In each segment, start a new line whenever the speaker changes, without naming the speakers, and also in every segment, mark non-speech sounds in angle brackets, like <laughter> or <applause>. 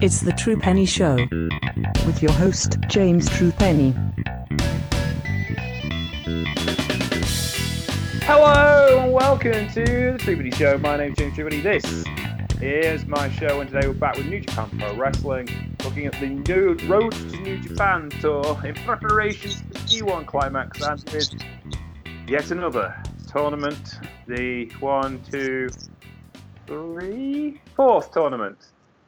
It's the True Penny Show with your host, James True Penny.
Hello and welcome to the True Penny Show. My name's James True Penny. This is my show, and today we're back with New Japan Pro Wrestling, looking at the new Road to New Japan tour in preparation for the G1 climax and yet another tournament, the one, two, three, fourth tournament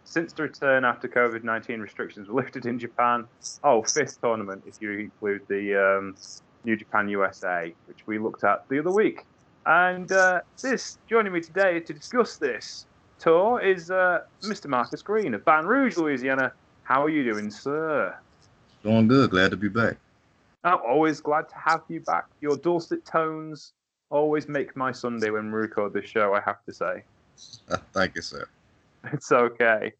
since the return after COVID 19 restrictions were <laughs> lifted in Japan. Oh, fifth tournament if you include the um, New Japan USA, which we looked at the other week. And uh, this, joining me today to discuss this tour is uh, Mr. Marcus Green of Baton Rouge, Louisiana. How are you doing, sir?
Doing good. Glad to be back.
I'm always glad to have you back. Your dulcet tones always make my Sunday when we record this show, I have to say. <laughs>
Thank you, sir.
It's okay.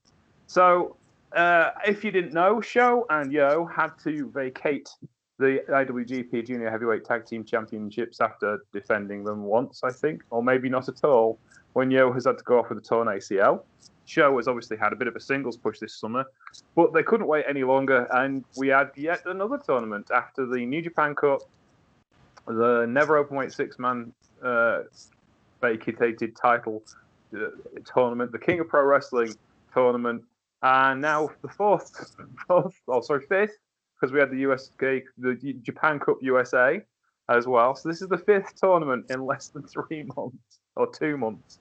So, uh, if you didn't know, Sho and Yoh had to vacate the IWGP Junior Heavyweight Tag Team Championships after defending them once, I think, or maybe not at all, when Yoh has had to go off with a torn ACL. Sho has obviously had a bit of a singles push this summer, but they couldn't wait any longer, and we had yet another tournament after the New Japan Cup, the Never Openweight Six Man uh, vacated title tournament, the King of Pro Wrestling tournament, and now the fourth, <laughs> fourth, oh sorry, fifth, because we had the US, the Japan Cup USA as well. So this is the fifth tournament in <laughs> less than three months or two months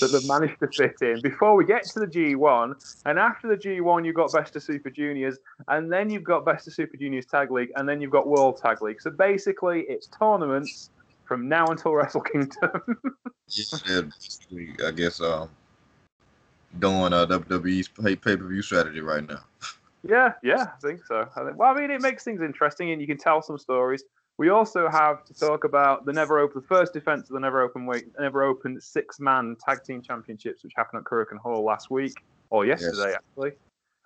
that they've managed to fit in. Before we get to the G1, and after the G1, you've got Best of Super Juniors, and then you've got Best of Super Juniors Tag League, and then you've got World Tag League. So basically, it's tournaments from now until <laughs> Wrestle Kingdom.
yeah, basically, I guess um, doing uh, WWE's pay pay per view strategy right now. <laughs>
Yeah, yeah, I think so. I think, well, I mean, it makes things interesting, and you can tell some stories. We also have to talk about the Never Open, the first defense of the Never Open weight, Never Open six man tag team championships, which happened at Korakuen Hall last week or yesterday, yes. actually.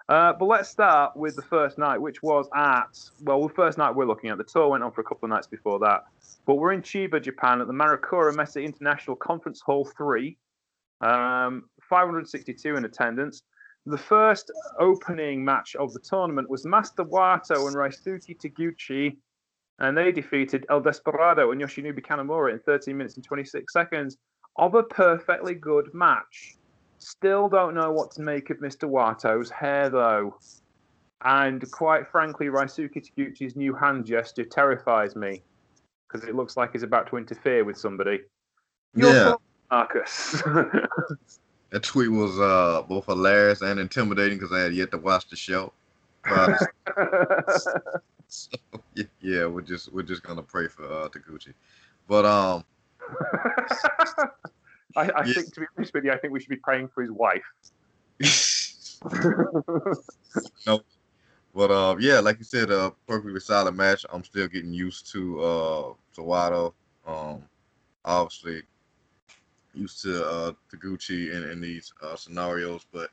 Uh, but let's start with the first night, which was at well, the first night we're looking at. The tour went on for a couple of nights before that, but we're in Chiba, Japan, at the Makuhari Messe International Conference Hall Three. Um, 562 in attendance. The first opening match of the tournament was Master Wato and Ryusuke Taguchi and they defeated El Desperado and Yoshinobu Kanemaru in 13 minutes and 26 seconds of a perfectly good match. Still don't know what to make of Mr. Wato's hair, though. And quite frankly, Ryusuke Taguchi's new hand gesture terrifies me because it looks like he's about to interfere with somebody.
Your yeah.
Thought, Marcus. <laughs>
that tweet was uh, both hilarious and intimidating because I had yet to watch the show. <laughs> so yeah, we're just we're just gonna pray for uh, Taguchi, but um. <laughs>
I, I yeah. think to be honest with you, I think we should be praying for his wife. <laughs>
no, but uh, yeah, like you said, a uh, perfectly solid match. I'm still getting used to uh Sawato. Um, obviously used to uh Taguchi in, in these uh, scenarios, but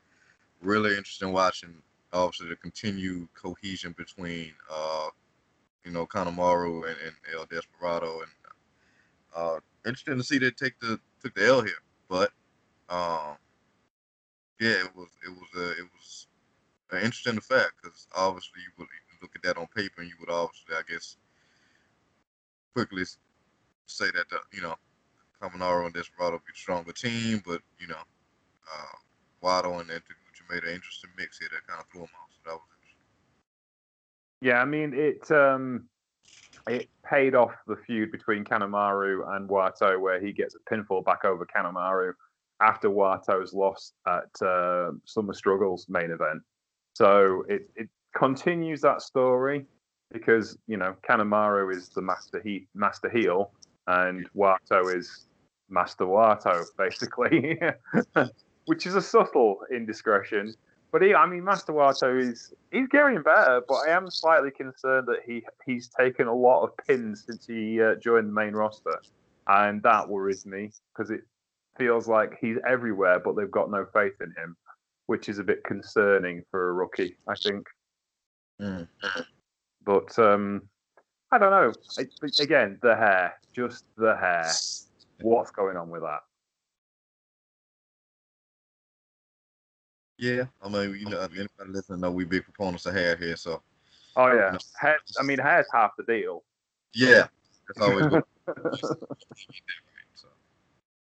really interesting watching obviously the continued cohesion between uh, you know Kanemaru and, and El Desperado, and uh, interesting to see they take the took the L here, but um, yeah, it was it was a, it was an interesting fact because obviously you would look at that on paper and you would obviously I guess quickly say that the, you know Kanemaru and Desperado be stronger team, but you know uh, Wato and you made an interesting mix here that kind of threw them off. So that was interesting.
Yeah, I mean it. Um, it paid off the feud between Kanemaru and Wato, where he gets a pinfall back over Kanemaru after Wato's loss at uh, Summer Struggles main event. So it it continues that story because you know Kanemaru is the master he master heel and Wato is Master Wato basically. <laughs> which is a subtle indiscretion. But he, I mean, Master Wato is he's getting better, but I am slightly concerned that he he's taken a lot of pins since he uh, joined the main roster, and that worries me because it feels like he's everywhere, but they've got no faith in him, which is a bit concerning for a rookie, I think.
Mm.
But um, I don't know. Again, the hair, just the hair. What's going on with that?
Yeah, I mean, you know, anybody listening know we big proponents of hair here, so
Oh yeah, hair, I mean hair's half the deal.
yeah, that's always <laughs> good.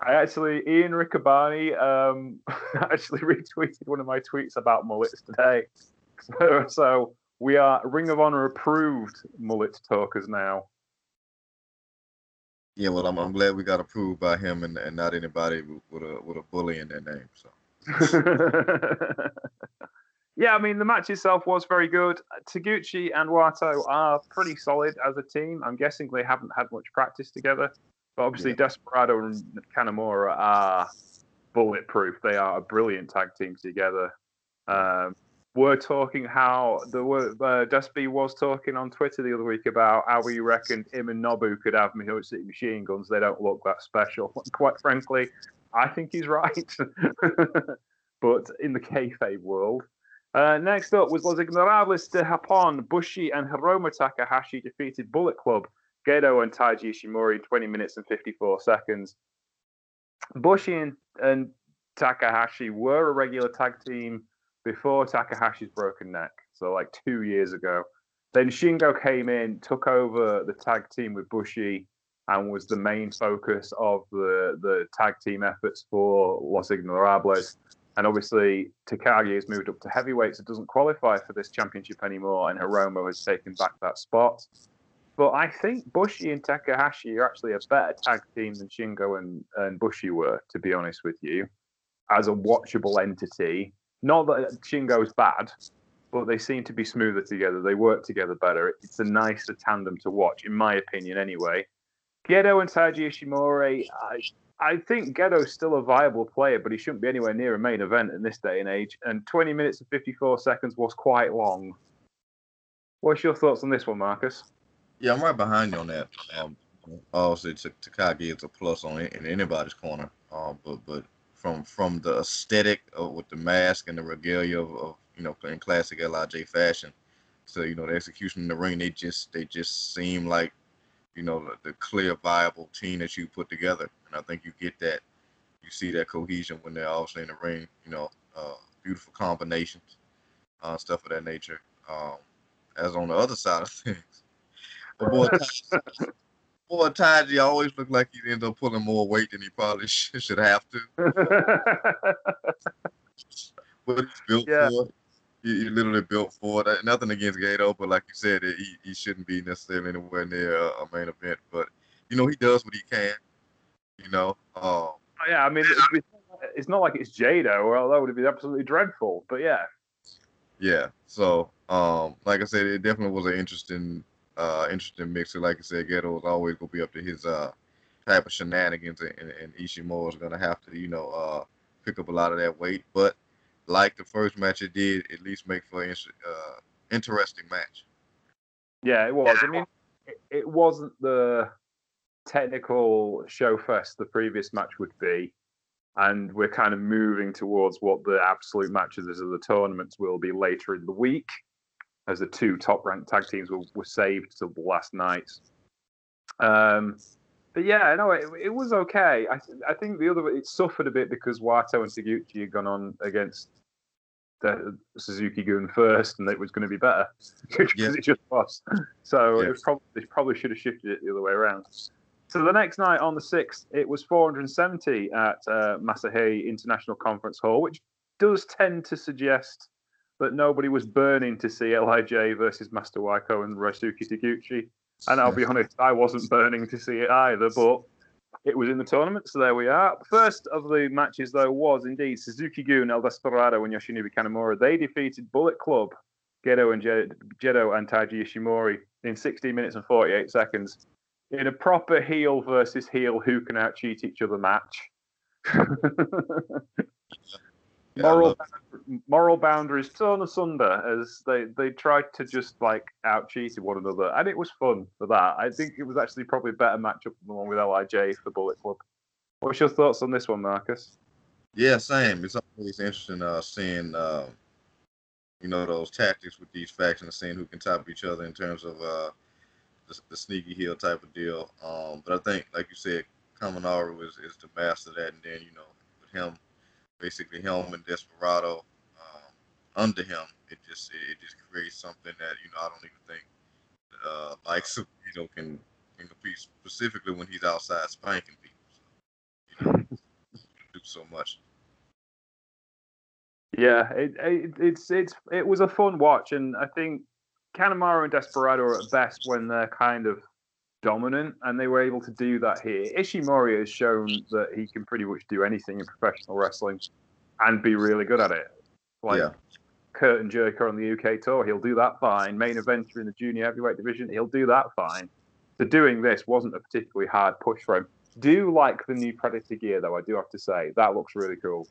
I actually, Ian Riccaboni, um, <laughs> actually retweeted one of my tweets about mullets today. <laughs> So, so we are Ring of Honor approved mullet talkers now.
yeah, well, I'm, I'm glad we got approved by him and, and not anybody with a with a bully in their name. So <laughs>
yeah, I mean the match itself was very good. Taguchi and Wato are pretty solid as a team. I'm guessing they haven't had much practice together, but obviously
Yeah.
Desperado and Kanemaru are bulletproof. They are a brilliant tag team together. Um, we're talking how the uh, Dusty was talking on Twitter the other week about how he reckoned him and Nobu could have Motor City machine guns. They don't look that special. <laughs> Quite frankly, I think he's right. <laughs> but in the kayfabe world. Uh, next up was Los Ingobernables de Japón. Bushi and Hiromu Takahashi defeated Bullet Club, Gedo and Taiji Ishimori in 20 minutes and 54 seconds. Bushi and, and Takahashi were a regular tag team before Takahashi's broken neck, so like two years ago. Then Shingo came in, took over the tag team with Bushi, and was the main focus of the, the tag team efforts for Los Ingobernables. And obviously, Takagi has moved up to heavyweight, so doesn't qualify for this championship anymore, and Hiromu has taken back that spot. But I think Bushi and Takahashi are actually a better tag team than Shingo and, and Bushi were, to be honest with you, as a watchable entity. Not that Shingo's bad, but they seem to be smoother together. They work together better. It's a nicer tandem to watch, in my opinion, anyway. Gedo and Taiji Ishimori, I, I think Gedo's still a viable player, but he shouldn't be anywhere near a main event in this day and age. And 20 minutes and 54 seconds was quite long. What's your thoughts on this one, Marcus?
yeah, I'm right behind you on that. Um, obviously, Takagi is a plus on in anybody's corner. Um, but but from from the aesthetic of, with the mask and the regalia of, of you know in classic Lij fashion, to you know the execution in the ring, they just they just seem like you know the, the clear viable team that you put together, and I think you get that. You see that cohesion when they're obviously in the ring. You know, uh, beautiful combinations, uh, stuff of that nature. Um, as on the other side of <laughs> things. But boy, <laughs> boy, Taiji always looked like he'd end up pulling more weight than he probably <laughs> should, should have to. But he's built
Yeah.
for it. He, he literally built for it. Uh, Nothing against Gedo, but like you said, he, he shouldn't be necessarily anywhere near a, a main event. But you know, he does what he can. You know, um,
yeah, I mean, it's, not like it's Jado, or although it would be absolutely dreadful. But yeah,
Yeah. So, um, like I said, it definitely was an interesting, uh, interesting mixer. Like I said, Gedo was always gonna be up to his uh type of shenanigans, and, and Ishimori is gonna have to, you know, uh, pick up a lot of that weight. But like the first match, it did at least make for an uh, interesting match.
yeah, it was. I mean, it, it wasn't the technical show fest the previous match would be. And we're kind of moving towards what the absolute matches of the tournaments will be later in the week, as the two top ranked tag teams were, were saved till the last night. Um, but yeah, no, it, it was okay. I, I think the other it suffered a bit because Wato and Taguchi had gone on against the Suzuki Gun first, and it was going to be better <laughs> because
Yeah.
it just was. So it was probably they probably should have shifted it the other way around. So the next night on the sixth, it was 470 at uh, Masahei International Conference Hall, which does tend to suggest that nobody was burning to see Lij versus Master Wato and Ryusuke Taguchi. And I'll be honest, I wasn't burning to see it either, but it was in the tournament, so there we are. First of the matches, though, was indeed Suzuki Gun, El Desperado, and Yoshinobu Kanemaru. They defeated Bullet Club, Gedo and Je- Jedo and Taiji Ishimori in 16 minutes and 48 seconds in a proper heel versus heel who can out cheat each other match. <laughs>
Yeah,
moral moral boundaries torn asunder as they they tried to just like out cheat one another, and it was fun for that. I think it was actually probably a better matchup than the one with Lij for Bullet Club. What's your thoughts on this one, Marcus?
Yeah, same. It's always interesting uh, seeing, uh, you know, those tactics with these factions, seeing who can top each other in terms of uh, the, the sneaky heel type of deal. Um, but I think, like you said, Kanemaru is, is the master of that, and then you know, with him, basically him and Desperado, uh, under him, it just it, just creates something that you know I don't even think uh, likes you know can can compete specifically when he's outside spanking people. So, you know, <laughs> do so much.
Yeah, it, it, it's it's it was a fun watch, and I think Kanemaru and Desperado are at best when they're kind of dominant, and they were able to do that here. Ishimori has shown that he can pretty much do anything in professional wrestling and be really good at it. Like
yeah,
and Jerker on the UK tour, he'll do that fine. Main eventer in the junior heavyweight division, he'll do that fine. So doing this wasn't a particularly hard push for him. Do like the new Predator gear though, I do have to say. That looks really cool.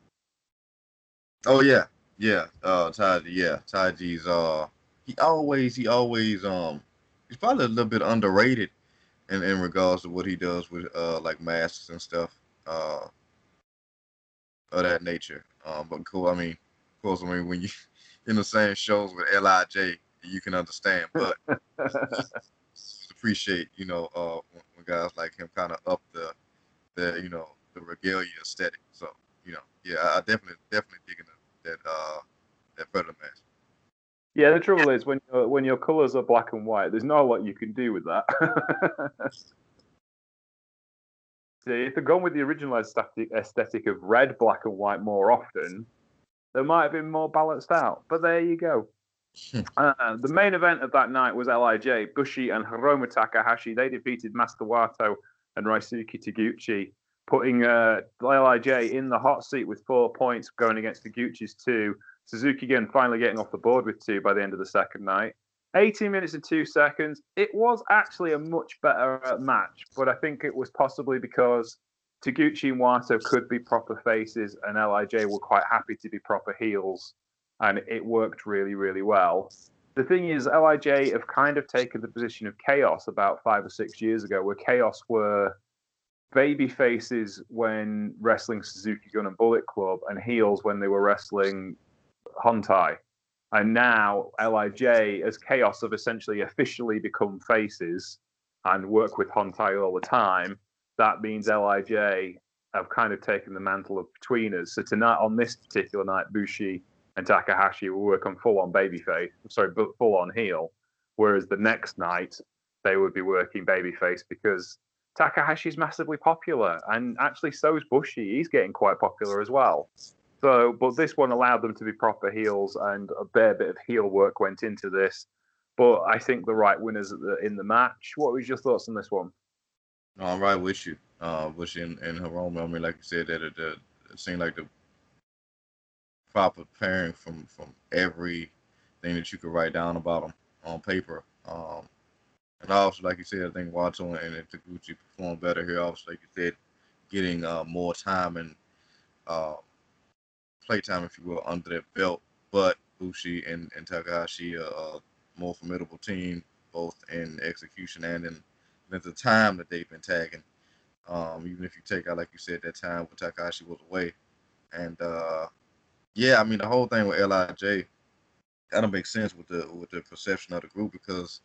Oh yeah, yeah. Uh, Ty, yeah, Taiji's uh, he always, he always um, he's probably a little bit underrated in in regards to what he does with uh like masks and stuff uh of that nature. Um, but cool. I mean, of course, I mean when you <laughs> in the same shows with Lij, you can understand. <laughs> But appreciate you know uh when, when guys like him kind of up the the you know the regalia aesthetic. So you know, yeah, I definitely definitely digging that that uh that Predator match.
Yeah, the trouble is when your when your colours are black and white, there's not a lot you can do with that. <laughs> See, if they'd gone with the original aesthetic, aesthetic of red, black, and white more often, they might have been more balanced out. But there you go. uh, the main event of that night was Lij, Bushi, and Hiromu Takahashi. They defeated Master Wato and Ryusuke Taguchi, putting uh, Lij in the hot seat with four points going against Taguchi's two. Suzuki Gun finally getting off the board with two by the end of the second night. 18 minutes and two seconds. It was actually a much better uh, match, but I think it was possibly because Taguchi and Wato could be proper faces and Lij were quite happy to be proper heels, and it worked really, really well. The thing is, Lij have kind of taken the position of Chaos about five or six years ago, where Chaos were baby faces when wrestling Suzuki Gun and Bullet Club, and heels when they were wrestling Hontai. And now Lij, as Chaos, have essentially officially become faces and work with Hontai all the time. That means Lij have kind of taken the mantle of betweeners. So tonight, on this particular night, Bushi and Takahashi will work on full-on babyface, sorry, full-on heel. Whereas the next night, they would be working babyface because Takahashi's massively popular, and actually so is Bushi. He's getting quite popular as well. So, but this one allowed them to be proper heels, and a bare bit of heel work went into this. But I think the right winners in the match. What was your thoughts on this one?
No, I'm right with you. Uh, Bush and, and Hiromu. I mean, like you said, that it, it, it seemed like the proper pairing from from everything that you could write down about them on paper. Um, and also, like you said, I think Wato and, and Taguchi performed better here. Obviously, like you said, getting uh, more time and uh, playtime, if you will, under their belt. But Bushi and, and Takahashi are a more formidable team, both in execution and in the time that they've been tagging. Um, even if you take out, like you said, that time when Takahashi was away. And uh, yeah, I mean the whole thing with Lij that don't make sense with the with the perception of the group because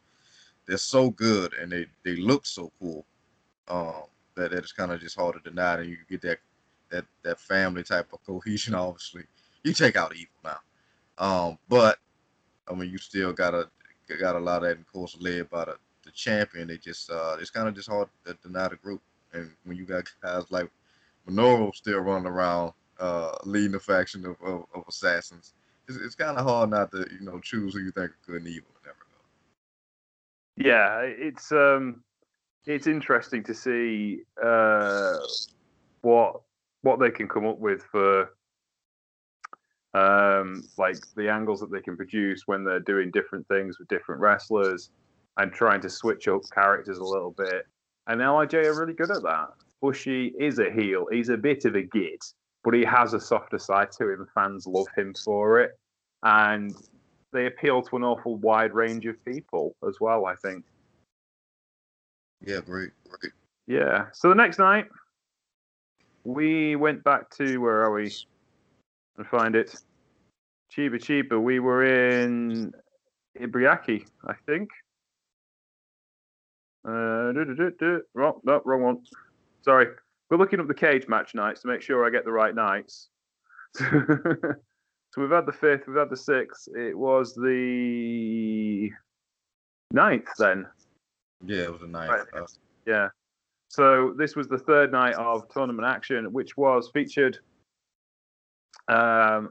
they're so good and they they look so cool um, that, that it's kind of just hard to deny, and you get that that that family type of cohesion. <laughs> Obviously, you take out evil now, um, but I mean you still got a got a lot of that, of course, led by the, the champion. They just uh, it's kind of just hard to deny the group, and when you got guys like Minoru still running around uh, leading the faction of, of, of assassins, it's, it's kind of hard not to you know choose who you think are good and evil and.
Yeah, it's um, it's interesting to see uh, what what they can come up with for um, like the angles that they can produce when they're doing different things with different wrestlers and trying to switch up characters a little bit. And Lij are really good at that. Bushi is a heel. He's a bit of a git, but he has a softer side to him. Fans love him for it. And they appeal to an awful wide range of people as well, I think.
Yeah, great, great.
Yeah. So the next night, we went back to where are we? And find it. Chiba Chiba. We were in Ibaraki, I think. Uh, do, do, do, do. Wrong, no, wrong one. Sorry. We're looking up the cage match nights to make sure I get the right nights. <laughs> So we've had the fifth, we've had the sixth. It was the ninth then.
Yeah, it was a ninth.
Right.
Uh,
Yeah. So this was the third night of tournament action, which was featured um,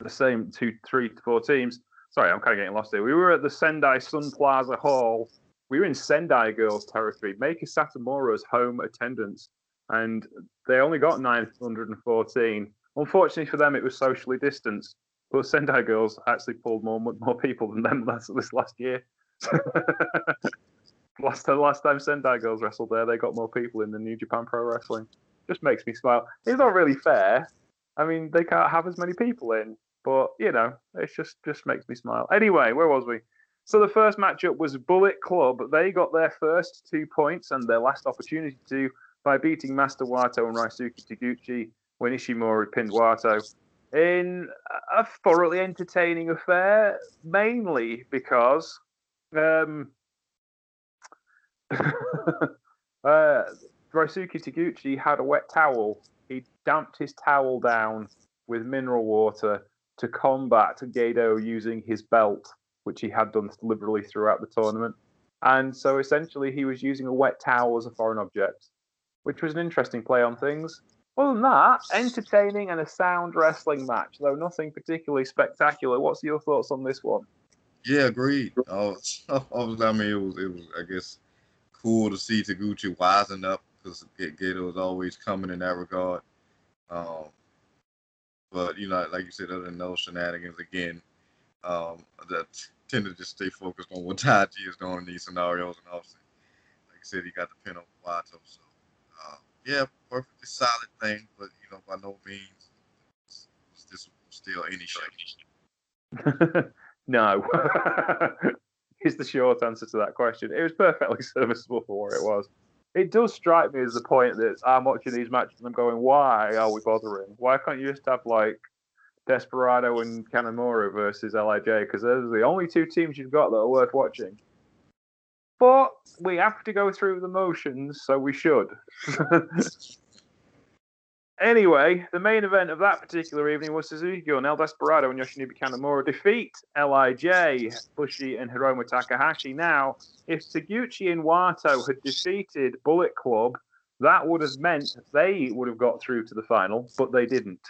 the same two, three, four teams. Sorry, I'm kind of getting lost here. We were at the Sendai Sun Plaza Hall. We were in Sendai girls territory, Meiko Satomura's home attendance, and they only got 914. Unfortunately for them, it was socially distanced. But Sendai girls actually pulled more more people than them <laughs> this last year. <laughs> last time, last time Sendai girls wrestled there, they got more people in than New Japan Pro Wrestling. Just makes me smile. It's not really fair. I mean, they can't have as many people in, but you know, it just just makes me smile. Anyway, where was we? So the first matchup was Bullet Club. They got their first two points and their last opportunity to by beating Master Wato and Ryusuke Taguchi when Ishimori pinned Wato in a thoroughly entertaining affair, mainly because um, <laughs> uh, Ryusuke Taguchi had a wet towel. He damped his towel down with mineral water to combat Gedo using his belt, which he had done deliberately throughout the tournament. And so essentially, he was using a wet towel as a foreign object, which was an interesting play on things. Other than that, entertaining and a sound wrestling match, though nothing particularly spectacular. What's your thoughts on this one?
yeah, agreed. Uh, <laughs> obviously, I mean, it was, it was, I guess, cool to see Taguchi wising up because Gedo was always coming in that regard. Um, but you know, like you said, other than those shenanigans, again, um, that tend to just stay focused on what <laughs> Tachi is doing in these scenarios, and obviously, like I said, he got the pin on Wato, so uh, yeah, perfectly solid thing, but you know, by no means was this still any shape. <laughs>
no. <laughs> is the short answer to that question. It was perfectly <laughs> serviceable for what it was. It does strike me as the point that I'm watching these matches and I'm going, why are we bothering? Why can't you just have like Desperado and Kanemaru versus Lij? Because those are the only two teams you've got that are worth watching. But we have to go through the motions, so we should. <laughs> Anyway, the main event of that particular evening was Suzuki Gun, El Desperado, and Yoshinobu Kanemaru defeat Lij, Bushi, and Hiromu Takahashi. Now, if Taguchi and Wato had defeated Bullet Club, that would have meant they would have got through to the final, but they didn't.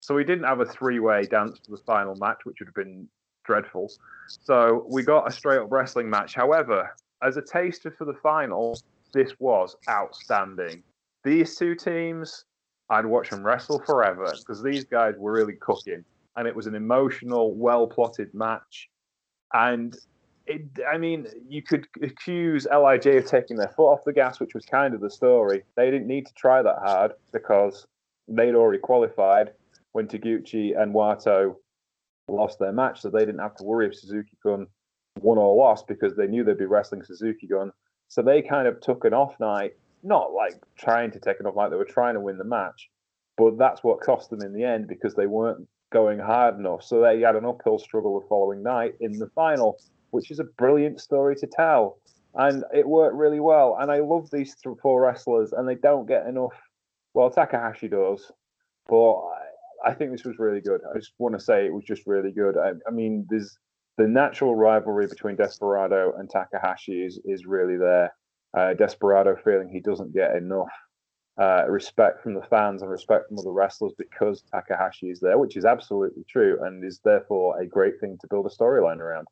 So we didn't have a three-way dance for the final match, which would have been dreadful. So we got a straight-up wrestling match. However, as a taster for the final, this was outstanding. These two teams I'd watch them wrestle forever because these guys were really cooking, and it was an emotional, well plotted match. And it, I mean, you could accuse Lij of taking their foot off the gas, which was kind of the story. They didn't need to try that hard because they'd already qualified when Taguchi and Wato lost their match, so they didn't have to worry if Suzuki Gun won or lost because they knew they'd be wrestling Suzuki Gun. So they kind of took an off night not like trying to take it off like they were trying to win the match, but that's what cost them in the end because they weren't going hard enough. So they had an uphill struggle the following night in the final, which is a brilliant story to tell. And it worked really well. And I love these four wrestlers, and they don't get enough. Well, Takahashi does, but I think this was really good. I just want to say it was just really good. I, I mean, there's the natural rivalry between Desperado and Takahashi is, is really there uh, Desperado feeling he doesn't get enough uh, respect from the fans and respect from other wrestlers because Takahashi is there, which is absolutely true and is therefore a great thing to build a storyline around.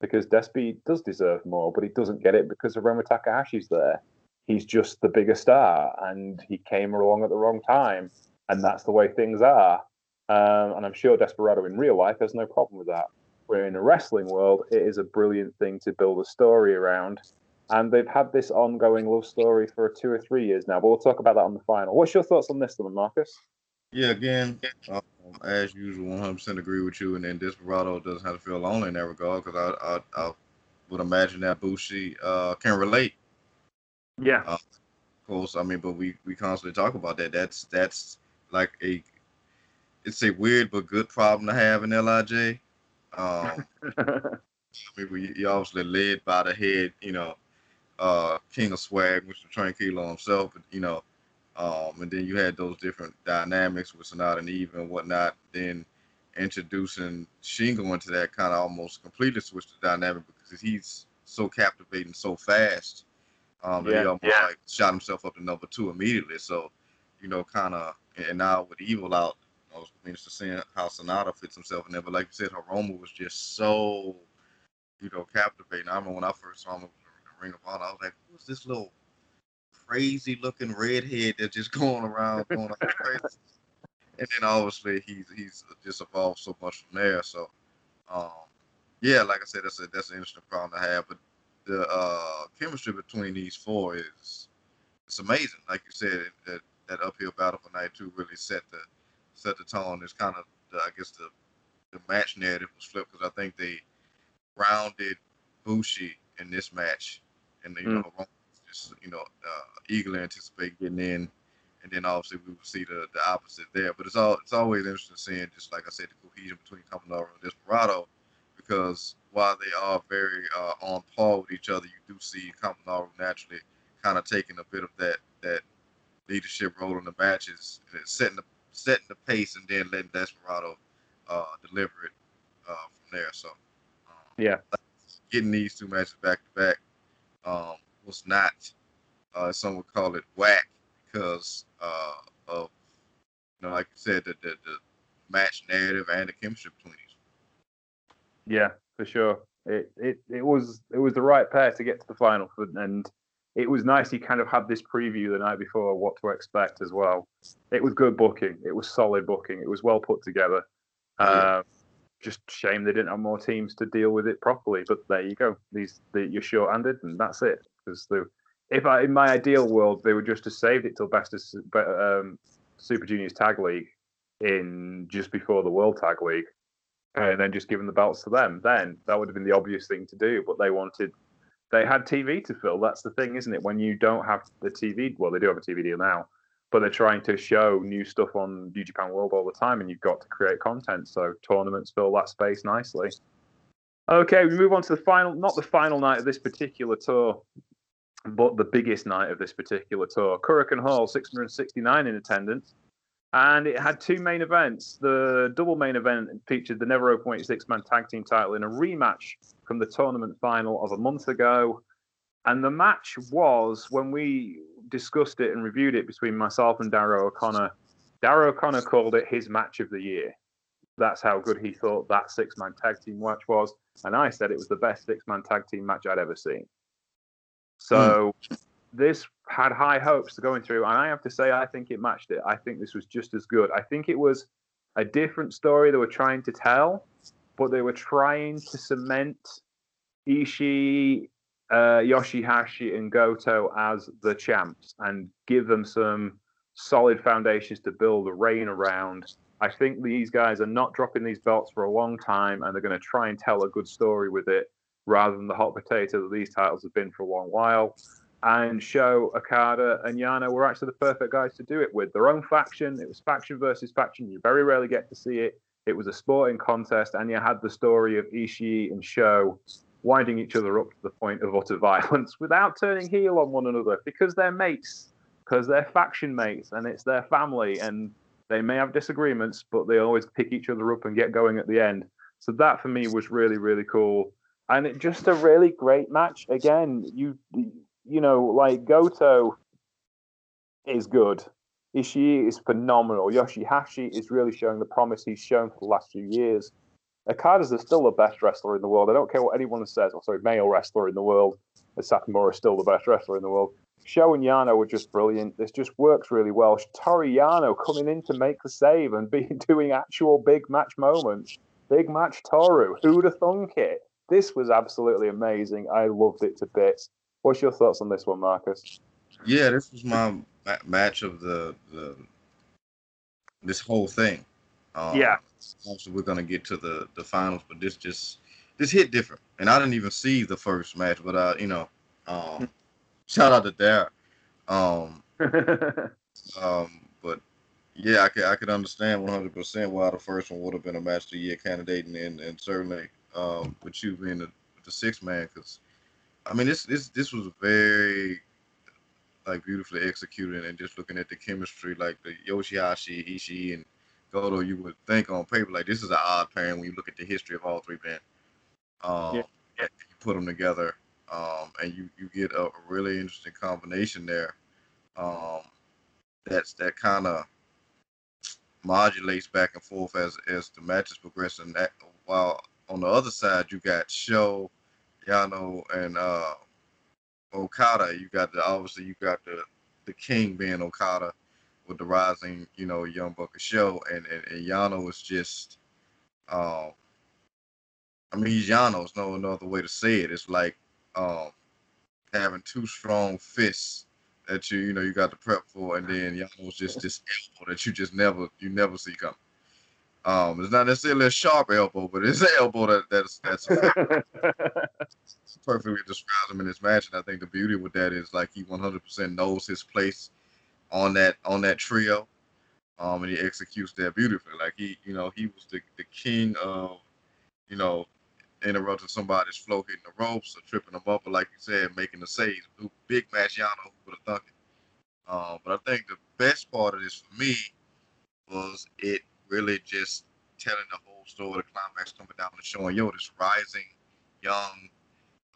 Because Despy does deserve more, but he doesn't get it because Hiromu Takahashi's there. He's just the bigger star, and he came along at the wrong time, and that's the way things are. Um, and I'm sure Desperado in real life has no problem with that. Where in a wrestling world, it is a brilliant thing to build a story around and they've had this ongoing love story for two or three years now. But we'll talk about that on the final. What's your thoughts on this, one, Marcus?
Yeah, again, um, as usual, 100% agree with you. And then Desperado doesn't have to feel lonely in that regard because I, I, I, would imagine that Bushi uh, can relate.
Yeah.
Uh, of course, I mean, but we we constantly talk about that. That's that's like a it's a weird but good problem to have in Lij. Um, <laughs> I mean, you obviously led by the head, you know, uh, King of Swag, Mr. Tranquilo himself, you know, um, and then you had those different dynamics with Sanada and Eve and whatnot. Then introducing Shingo into that kind of almost completely switched the dynamic because he's so captivating so fast um, that
Yeah,
he almost
yeah.
like shot himself up to number two immediately. So, you know, kind of, and now with Evil out, I was interested to see how Sanada fits himself in there. But like you said, Hiromu was just so, you know, captivating. I remember when I first saw him Ring of Honor, I was like, who's this little crazy looking redhead that's just <laughs> going around going crazy? And then obviously he's he's just evolved so much from there. So, um, yeah, like I said, that's a that's an interesting problem to have. But the uh, chemistry between these four is it's amazing. Like you said, that that uphill battle for night two really set the set the tone. It's kind of the, I guess the the match narrative was flipped because I think they grounded Bushi in this match, and you know just you know uh, eagerly anticipate getting in, and then obviously we will see the, the opposite there. But it's all it's always interesting seeing just like I said the cohesion between Kanemaru and Desperado, because while they are very uh, on par with each other, you do see Kanemaru naturally kind of taking a bit of that that leadership role in the matches, and it's setting the setting the pace, and then letting Desperado uh, deliver it uh, from there. So um,
Yeah.
getting these two matches back to back um, was not, uh, some would call it whack because uh, of, you know, like you said, the, the, the match narrative and the chemistry between these.
Yeah, for sure. It it it was it was the right pair to get to the final, for, and it was nice. He kind of had this preview the night before what to expect as well. It was good booking. It was solid booking. It was well put together.
Yeah.
Um, just shame they didn't have more teams to deal with it properly. But there you go. These the, you're short-handed, and that's it. Because if I in my ideal world they would just have saved it till best of um, Super Juniors Tag League in just before the World Tag League and then just given the belts to them. Then that would have been the obvious thing to do. But they wanted, they had TV to fill. That's the thing, isn't it? When you don't have the TV, well, they do have a TV deal now, but they're trying to show new stuff on New Japan World all the time, and you've got to create content. So tournaments fill that space nicely. Okay, we move on to the final, not the final night of this particular tour, but the biggest night of this particular tour. Korakuen Hall, 669 in attendance and it had two main events. The double main event featured the Never Openweight six man tag team title in a rematch from the tournament final of a month ago. And the match was when we discussed it and reviewed it between myself and Darrow O'Connor. Darrow O'Connor called it his match of the year. That's how good he thought that six man tag team match was. And I said it was the best six man tag team match I'd ever seen. So this had high hopes going through, and I have to say, I think it matched it. I think this was just as good. I think it was a different story they were trying to tell, but they were trying to cement Ishii, uh, Yoshihashi, and Goto as the champs and give them some solid foundations to build a reign around. I think these guys are not dropping these belts for a long time, and they're going to try and tell a good story with it rather than the hot potato that these titles have been for a long while and Sho Okada and Yano were actually the perfect guys to do it with. Their own faction, it was faction versus faction. You very rarely get to see it. It was a sporting contest, and you had the story of Ishii and Sho winding each other up to the point of utter <laughs> violence without turning heel on one another because they're mates, because they're faction mates, and it's their family, and they may have disagreements, but they always pick each other up and get going at the end. So that for me was really, really cool. And it just a really great match. Again, you you know, like Goto is good. Ishii is phenomenal. Yoshihashi is really showing the promise he's shown for the last few years. Okada's is still the best wrestler in the world. I don't care what anyone says. Or sorry, male wrestler in the world. Satomura is still the best wrestler in the world. Sho and Yano were just brilliant. This just works really well. Toru Yano coming in to make the save and be <laughs> doing actual big match moments. Big match Toru. Who'd have thunk it? This was absolutely amazing. I loved it to bits. What's your thoughts on this one, Marcus?
Yeah, this was my ma- match of the, the this whole thing. Um,
Yeah.
Also, we're gonna get to the the finals, but this just this hit different, and I didn't even see the first match, but uh, you know, um, shout out to Dare. Um, <laughs> um, but yeah, I could I could understand 100 percent why the first one would have been a match of the year candidate, and and, and certainly um, with you being the, the sixth man, because I mean this this this was very like beautifully executed, and just looking at the chemistry, like the Yoshihashi, Ishii, and Goto, you would think on paper like this is an odd pairing when you look at the history of all three men. Um,
Yeah.
You put them together, um, and you you get a really interesting combination there. Um, that's that kind of modulates back and forth as as the matches progress. And that while on the other side you got Sho, Yano, and uh, Okada. You got the obviously you got the the king being Okada with the rising, you know, Young Buck Sho, and, and and Yano is just, um, I mean, he's Yano. There's no another way to say it. It's like um, having two strong fists that you you know you got to prep for, and then Yano's just this elbow that you just never you never see coming. Um, it's not necessarily a sharp elbow, but it's <laughs> an elbow that that's that's <laughs> perfectly describes him in this match. And I think the beauty with that is like he 100% knows his place on that on that trio, um, and he executes that beautifully. Like he, you know, he was the, the king of, you know, interrupting somebody's flow, hitting the ropes or tripping them up, but like you said, making the saves. Big match, Yano, who would have thunk it? Um, but I think the best part of this for me was it really just telling the whole story, the climax coming down and showing, yo, this rising young,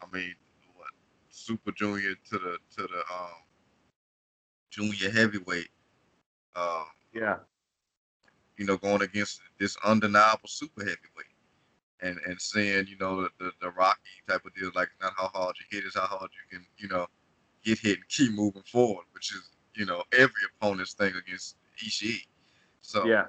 I mean, what, super junior to the to the um junior heavyweight, uh,
yeah,
you know, going against this undeniable super heavyweight. And and seeing, you know, the, the, the Rocky type of deal, like not how hard you hit, is how hard you can, you know, get hit and keep moving forward, which is, you know, every opponent's thing against Ishii. So
yeah,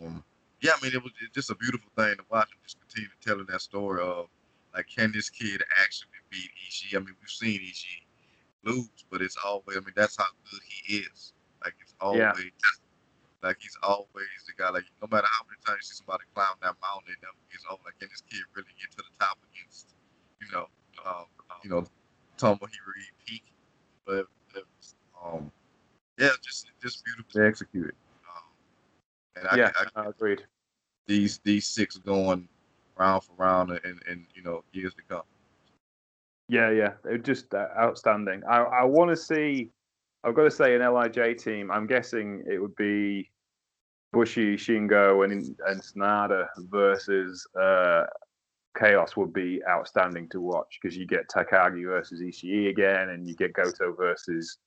um, yeah, I mean, it was it's just a beautiful thing to watch and just continue telling that story of like, can this kid actually beat Ishii? I mean, we've seen Ishii lose, but it's always, I mean, that's how good he is. Like, it's always,
Yeah.
like, he's always the guy, like, no matter how many times you see somebody climb that mountain, it never gets over. Like, can this kid really get to the top against, you know, um, you know, Tomohiro peak? But, it was, um, yeah, just, just beautifully executed. Um, and I,
yeah,
I,
uh, agreed.
these these six going round for round and, and you know years to come.
Yeah, yeah, they're just uh, outstanding. I, I want to see. I've got to say, an Lij team. I'm guessing it would be Bushi, Shingo, and and Sanada versus uh, Chaos would be outstanding to watch because you get Takagi versus Ishii again, and you get Goto versus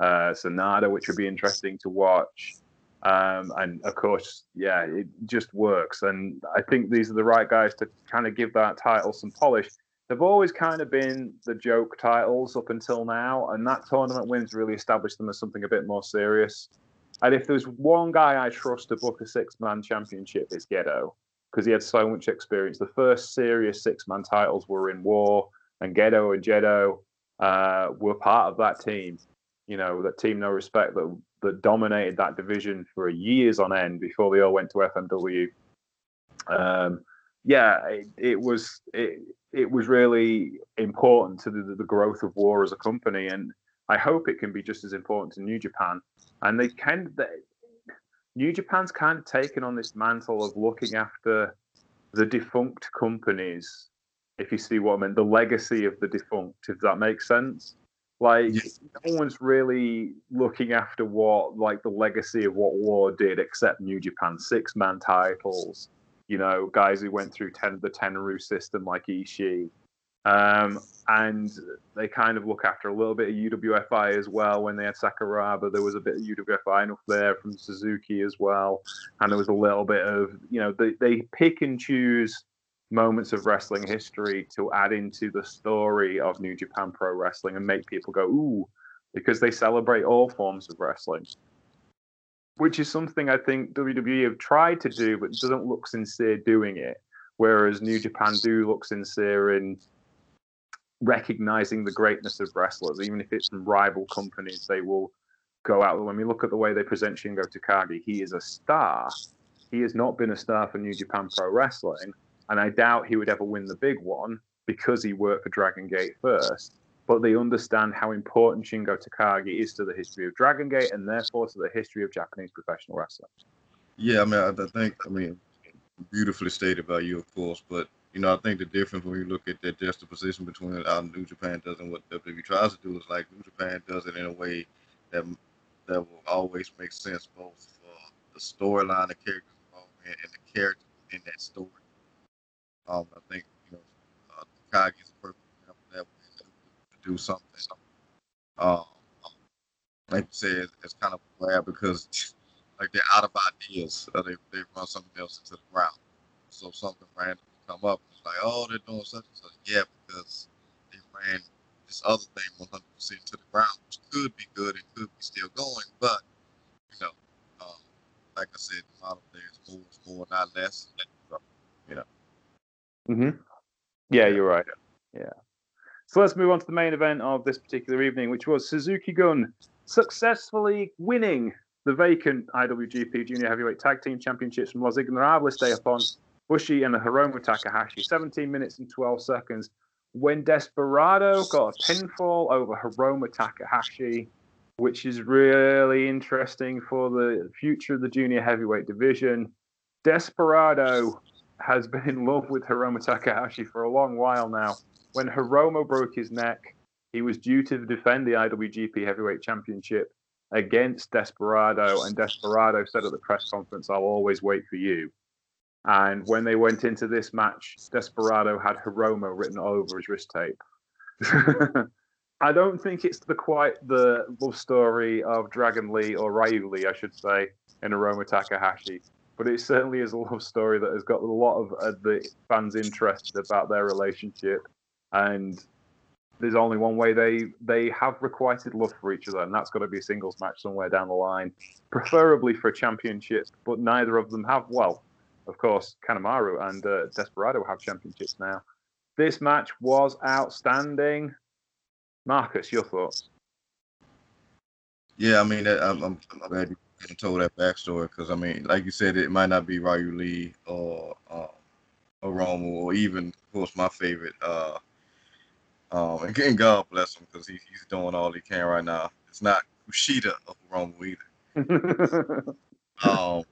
uh, Sanada, which would be interesting to watch. Um, and of course, yeah, it just works. And I think these are the right guys to kind of give that title some polish they've always kind of been the joke titles up until now, and that tournament wins really established them as something a bit more serious. And if there's one guy I trust to book a six man championship, it's Gedo, because he had so much experience. The first serious six man titles were in War, and Gedo and Gedo uh, were part of that team. You know, that team No Respect that, that dominated that division for years on end before they all went to FMW. Um, yeah, it, it was it, it was really important to the, the growth of War as a company, and I hope it can be just as important to New Japan. And they kind of, they, New Japan's kind of taken on this mantle of looking after the defunct companies. If you see what I mean, the legacy of the defunct, if that makes sense. Like
Yes.
no one's really looking after what like the legacy of what War did, except New Japan six man titles you know, guys who went through ten, the Tenryu system like Ishii. Um, and they kind of look after a little bit of UWFI as well. When they had Sakuraba, there was a bit of UWFI enough there from Suzuki as well. And there was a little bit of, you know, they, they pick and choose moments of wrestling history to add into the story of New Japan Pro Wrestling and make people go, ooh, because they celebrate all forms of wrestling which is something I think WWE have tried to do, but doesn't look sincere doing it. Whereas New Japan do look sincere in recognizing the greatness of wrestlers, even if it's from rival companies. They will go out. When we look at the way they present Shingo Takagi, he is a star. He has not been a star for New Japan Pro Wrestling, and I doubt he would ever win the big one because he worked for Dragon Gate first but they understand how important Shingo Takagi is to the history of Dragon Gate and therefore to the history of Japanese professional wrestling.
Yeah, I mean, I, think, I mean, beautifully stated by you, of course, but you know, I think the difference when you look at that juxtaposition between how New Japan does and what WWE tries to do is like New Japan does it in a way that that will always make sense both for the storyline, the characters and, and the character in that story. Um, I think you know, uh, Takagi is a perfect example of that to, to do something. Um, like you said, it's kind of bad because like they're out of ideas. Or they they run something else into the ground. So something random come up. It's like, oh, they're doing such and such. Yeah, because they ran this other thing 100% to the ground, which could be good and could be still going. But you know, um, like I said, a lot of things more is more, not less. You know.
hmm Yeah, you're right. Yeah. So let's move on to the main event of this particular evening, which was Suzuki Gun successfully winning the vacant IWGP Junior Heavyweight Tag Team Championships from Los Ingobernables de Japón Bushi and Hiromu Takahashi, 17 minutes and 12 seconds. When Desperado got a pinfall over Hiromu Takahashi, which is really interesting for the future of the junior heavyweight division. Desperado has been in love with Hiromu Takahashi for a long while now. When Hiromu broke his neck, he was due to defend the IWGP Heavyweight Championship against Desperado, and Desperado said at the press conference, I'll always wait for you. And when they went into this match, Desperado had Hiromu written over his wrist tape. <laughs> I don't think it's the quite the love story of Dragon Lee or Ryu Lee, I should say, in Hiromu Takahashi. But it certainly is a love story that has got a lot of uh, the fans interested about their relationship. And there's only one way they they have requited love for each other, and that's got to be a singles match somewhere down the line, preferably for a championship. But neither of them have. Well, of course, Kanemaru and uh, Desperado have championships now. This match was outstanding. Marcus, your thoughts?
Yeah, I mean, I'm, I'm, I'm glad you told that backstory because I mean, like you said, it might not be Ryu Lee or uh, or Romo or even, of course, my favorite. Uh, um, and, and God bless him because he, he's doing all he can right now. It's not Kushida of Romo either. <laughs> um,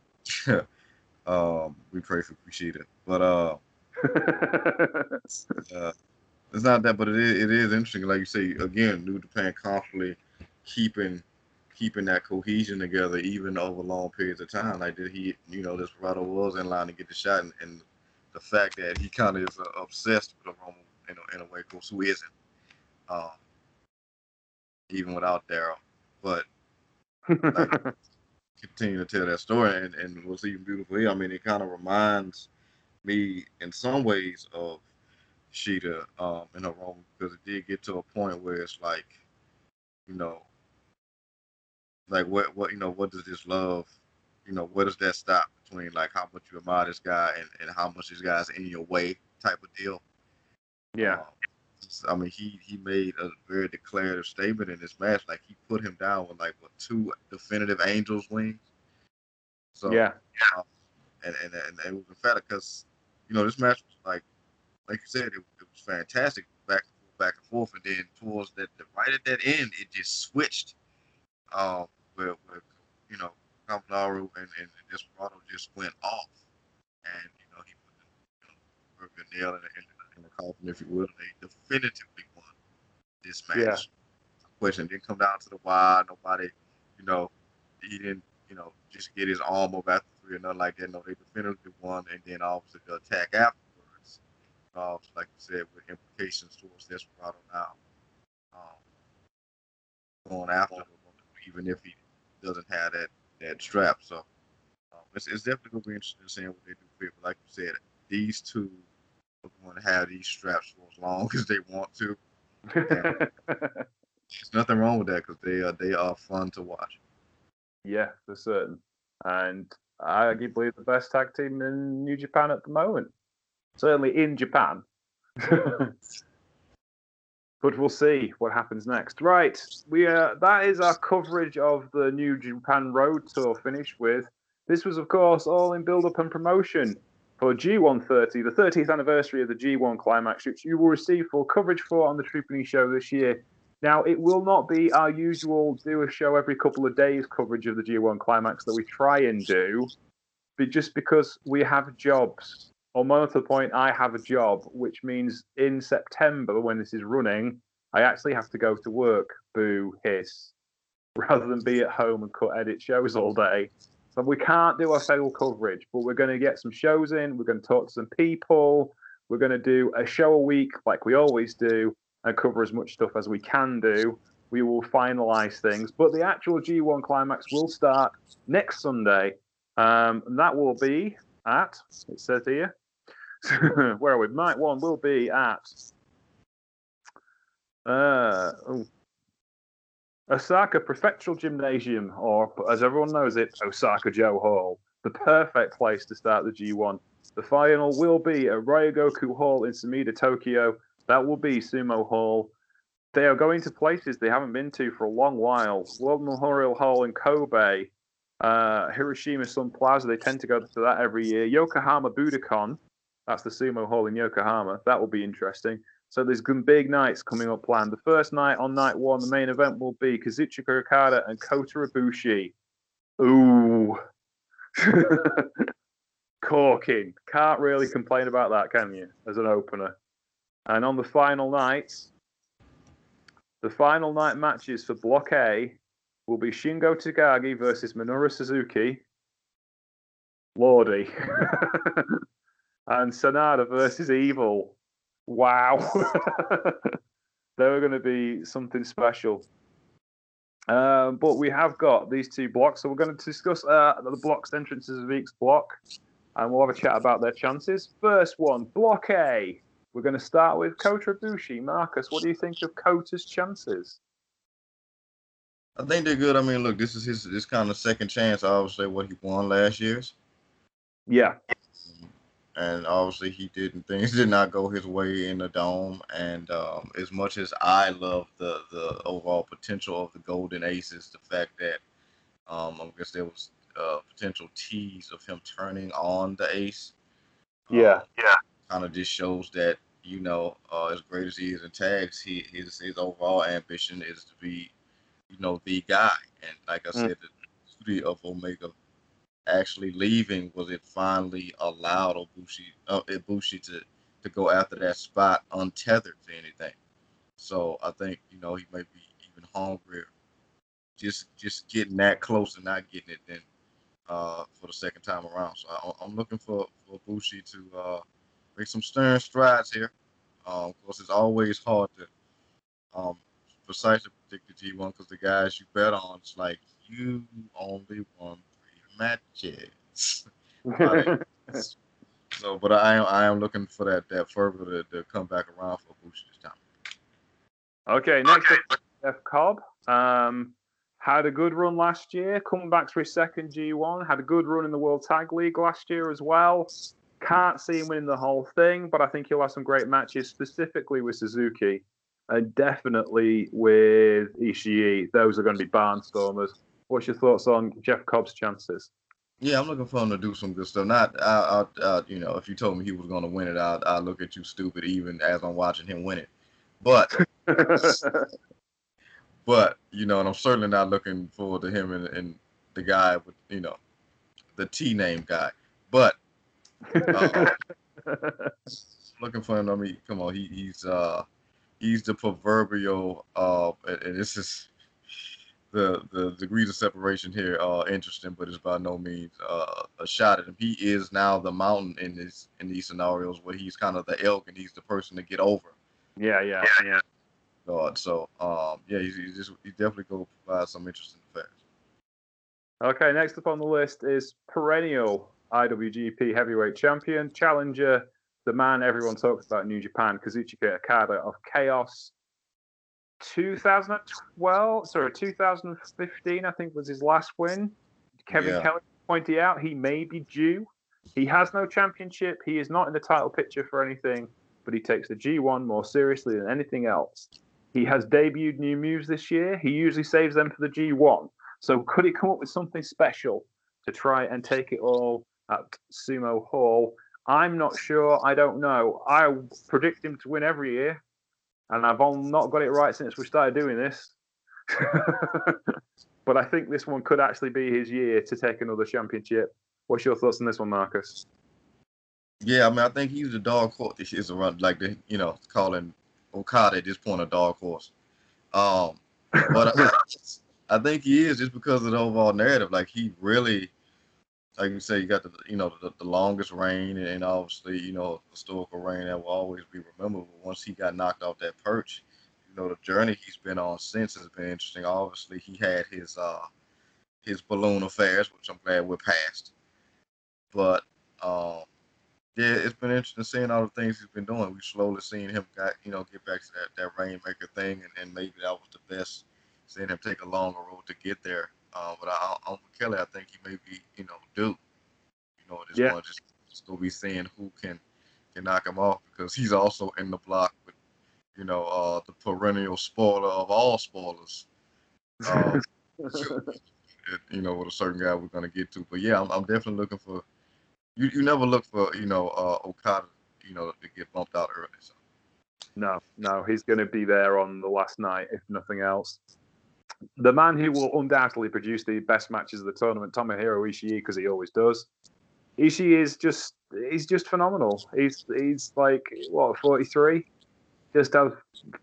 <laughs> um, we pray for Kushida, but uh, <laughs> uh, it's not that, but it is, it is interesting. Like you say, again, New Japan constantly keeping keeping that cohesion together, even over long periods of time. Like did he, you know, Desperado was in line to get the shot, and, and the fact that he kind of is uh, obsessed with Romo in a, in a way, of course, who isn't, um, even without Daryl. But like, <laughs> continue to tell that story, and, and what's even beautiful here, I mean, it kind of reminds me in some ways of Sheeta um, in her role because it did get to a point where it's like, you know, like what what you know what does this love, you know, where does that stop between like how much you admire this guy and, and how much this guy's in your way type of deal.
Yeah.
Um, I mean, he he made a very declarative statement in this match. Like he put him down with like what two definitive Angels wings. So
yeah,
um, and, and and it was emphatic because you know this match was like like you said it, it was fantastic back and forth, back and forth, and then towards that the, right at that end it just switched. Um, where, where you know Kanemaru and, and Desperado just went off, and you know he put the you know, nail in the, in, the, in the coffin, if you will. They definitively won this match.
Yeah.
Question didn't come down to the wire. Nobody, you know, he didn't, you know, just get his arm over after three or nothing like that. No, they definitively won, and then obviously the attack afterwards, uh, like you said, with implications towards Desperado now, um, going after him, even if he doesn't have that that strap. So um, it's, it's definitely going to be interesting seeing what they do. But like you said, these two going to have these straps for as long <laughs> as they want to. <laughs> There's nothing wrong with that because they are they are fun to watch.
yeah, for certain. And I arguably the best tag team in New Japan at the moment. Certainly in Japan. <laughs> but we'll see what happens next. Right, we are, that is our coverage of the New Japan Road Tour finished with. This was, of course, all in build-up and promotion for G130, the 30th anniversary of the G1 Climax, which you will receive full coverage for on the Troopany Show this year. Now, it will not be our usual do a show every couple of days coverage of the G1 Climax that we try and do, but just because we have jobs. Or more to the point, I have a job, which means in September, when this is running, I actually have to go to work, boo, hiss, rather than be at home and cut edit shows all day. So we can't do our full coverage, but we're going to get some shows in. We're going to talk to some people. We're going to do a show a week like we always do and cover as much stuff as we can do. We will finalize things, but the actual G1 climax will start next Sunday, um, and that will be at, it says here, <laughs> where are we? Night one will be at uh, oh, Osaka Prefectural Gymnasium, or as everyone knows it, Osaka-jo Hall, the perfect place to start the G1. The final will be at Ryogoku Hall in Sumida, Tokyo. That will be Sumo Hall. They are going to places they haven't been to for a long while. World Memorial Hall in Kobe, uh, Hiroshima Sun Plaza. They tend to go to that every year. Yokohama Budokan, that's the Sumo Hall in Yokohama. That will be interesting. So there's some big nights coming up planned. The first night on night one, the main event will be Kazuchika Okada and Kota Ibushi. Ooh. <laughs> Corking. Can't really complain about that, can you, as an opener? And on the final night, the final night matches for Block A will be Shingo Takagi versus Minoru Suzuki. Lordy. <laughs> and Sanada versus Evil. Wow. <laughs> they were going to be something special. Um, but we have got these two blocks, so we're going to discuss uh, the blocks entrances of each block, and we'll have a chat about their chances. First one, Block A. We're going to start with Kota Ibushi. Marcus, what do you think of Kota's chances?
I think they're good. I mean, look, this is his this kind of second chance. Obviously, what he won last year's.
Yeah
and obviously he didn't <laughs> things did not go his way in the dome and um, as much as i love the the overall potential of the golden aces the fact that um, i guess there was a potential tease of him turning on the ace
yeah um, yeah.
Kind of just shows that you know uh, as great as he is in tags he his, his overall ambition is to be you know the guy. And like i mm. said the beauty of omega actually leaving was it finally allowed Ibushi, uh, Ibushi to, to go after that spot untethered to anything. So I think, you know, he may be even hungrier just just getting that close and not getting it then uh, for the second time around. So I, am looking for, for Bushi to uh, make some stern strides here. Um, of course, it's always hard to um, precisely predict the G1 because the guys you bet on, it's like you only won matches. <laughs> so, but I am I am looking for that that further to, to come back around for Bush this time.
Okay, next okay. up, Jeff Cobb. Um, had a good run last year, coming back to his second G1. Had a good run in the World Tag League last year as well. Can't see him winning the whole thing, but I think he'll have some great matches, specifically with Suzuki and definitely with Ishii. Those are going to be barnstormers. What's your thoughts on Jeff Cobb's chances?
Yeah, I'm looking for him to do some good stuff. Not, I, I, I you know, if you told me he was going to win it, I'd, I'd look at you stupid even as I'm watching him win it. But, <laughs> but you know, and I'm certainly not looking forward to him and, and the guy with, you know, the T name guy. But uh, <laughs> looking for him. I mean, come on, he, he's uh, he's the proverbial uh, and this is the the degrees of separation here are interesting, but it's by no means uh, a shot at him. He is now the mountain in this in these scenarios where he's kind of the elk and he's the person to get over.
Yeah, yeah, yeah.
God, so um, yeah, he's, he's just he definitely going to provide some interesting effects.
Okay, next up on the list is perennial IWGP Heavyweight Champion, challenger, the man everyone talks about in New Japan, Kazuchika Okada of Chaos 2012, sorry, 2015, I think was his last win. Kevin yeah. Kelly pointed out he may be due. He has no championship. He is not in the title picture for anything, but he takes the G1 more seriously than anything else. He has debuted new moves this year. He usually saves them for the G1. So could he come up with something special to try and take it all at Sumo Hall? I'm not sure. I don't know. I predict him to win every year and I've not got it right since we started doing this. <laughs> but I think this one could actually be his year to take another championship. What's your thoughts on this one, Marcus?
Yeah, I mean, I think he's the dog horse. This is around like the you know calling Okada at this point a dog horse. Um, but I, <laughs> I, think he is just because of the overall narrative. Like he really like you say, you got the you know the, the longest reign, and obviously you know historical reign that will always be remembered. But once he got knocked off that perch, you know the journey he's been on since has been interesting. Obviously, he had his uh his balloon affairs, which I'm glad we're past. But um, yeah, it's been interesting seeing all the things he's been doing. We've slowly seen him got you know get back to that that rainmaker thing, and, and maybe that was the best. Seeing him take a longer road to get there. Uh, but I, Uncle Kelly, I think he may be you know due. You know, this
Yeah.
point, just still be seeing who can can knock him off because he's also in the block with you know uh, the perennial spoiler of all spoilers. Um, <laughs> you know, with a certain guy we're gonna get to. But yeah, I'm, I'm definitely looking for. You, you never look for you know uh, Okada you know to get bumped out early. So
No, no, he's going to be there on the last night, if nothing else. The man who will undoubtedly produce the best matches of the tournament, Tomohiro Ishii, because he always does. Ishii is just he's just phenomenal. He's he's like what forty three, just has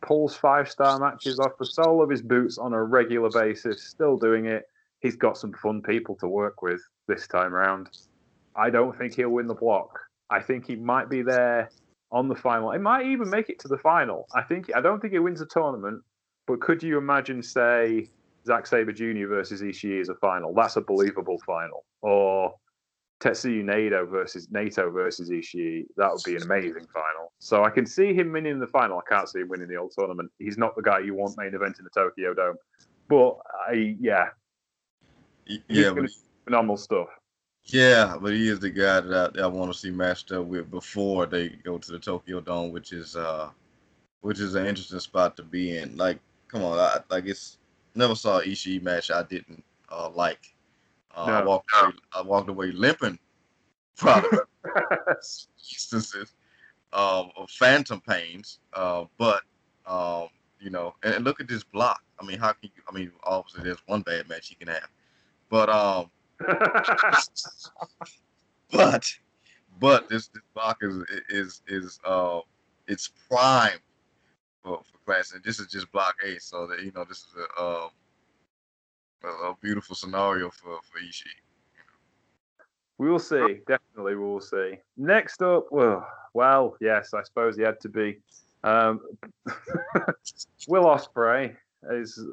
pulls five star matches off the sole of his boots on a regular basis, still doing it. He's got some fun people to work with this time around. I don't think he'll win the block. I think he might be there on the final. It might even make it to the final. I think I don't think he wins the tournament, but could you imagine, say, Zack Sabre Jr. versus Ishii as a final? That's a believable final. Or Tetsuya Naito versus Nato versus Ishii. That would be an amazing final. So I can see him winning the final. I can't see him winning the old tournament. He's not the guy you want main event in the Tokyo Dome. But I, yeah,
yeah, but
phenomenal stuff.
yeah, but he is the guy that I, I want to see matched up with before they go to the Tokyo Dome, which is uh, which is an interesting spot to be in. Like, come on, I, like it's never saw an Ishii match I didn't uh, like. Uh, I walked away, I walked away limping, probably <laughs> instances um, of phantom pains. Uh, but um, you know, and, and look at this block. I mean, how can you? I mean, obviously there's one bad match you can have, but um, <laughs> but but this, this block is is is uh it's prime for, for class, and this is just block A. So that you know, this is a um a, a beautiful scenario for for Ishii.
We will see. Definitely, we will see. Next up, well, well, yes, I suppose he had to be. Um, <laughs> Will Ospreay is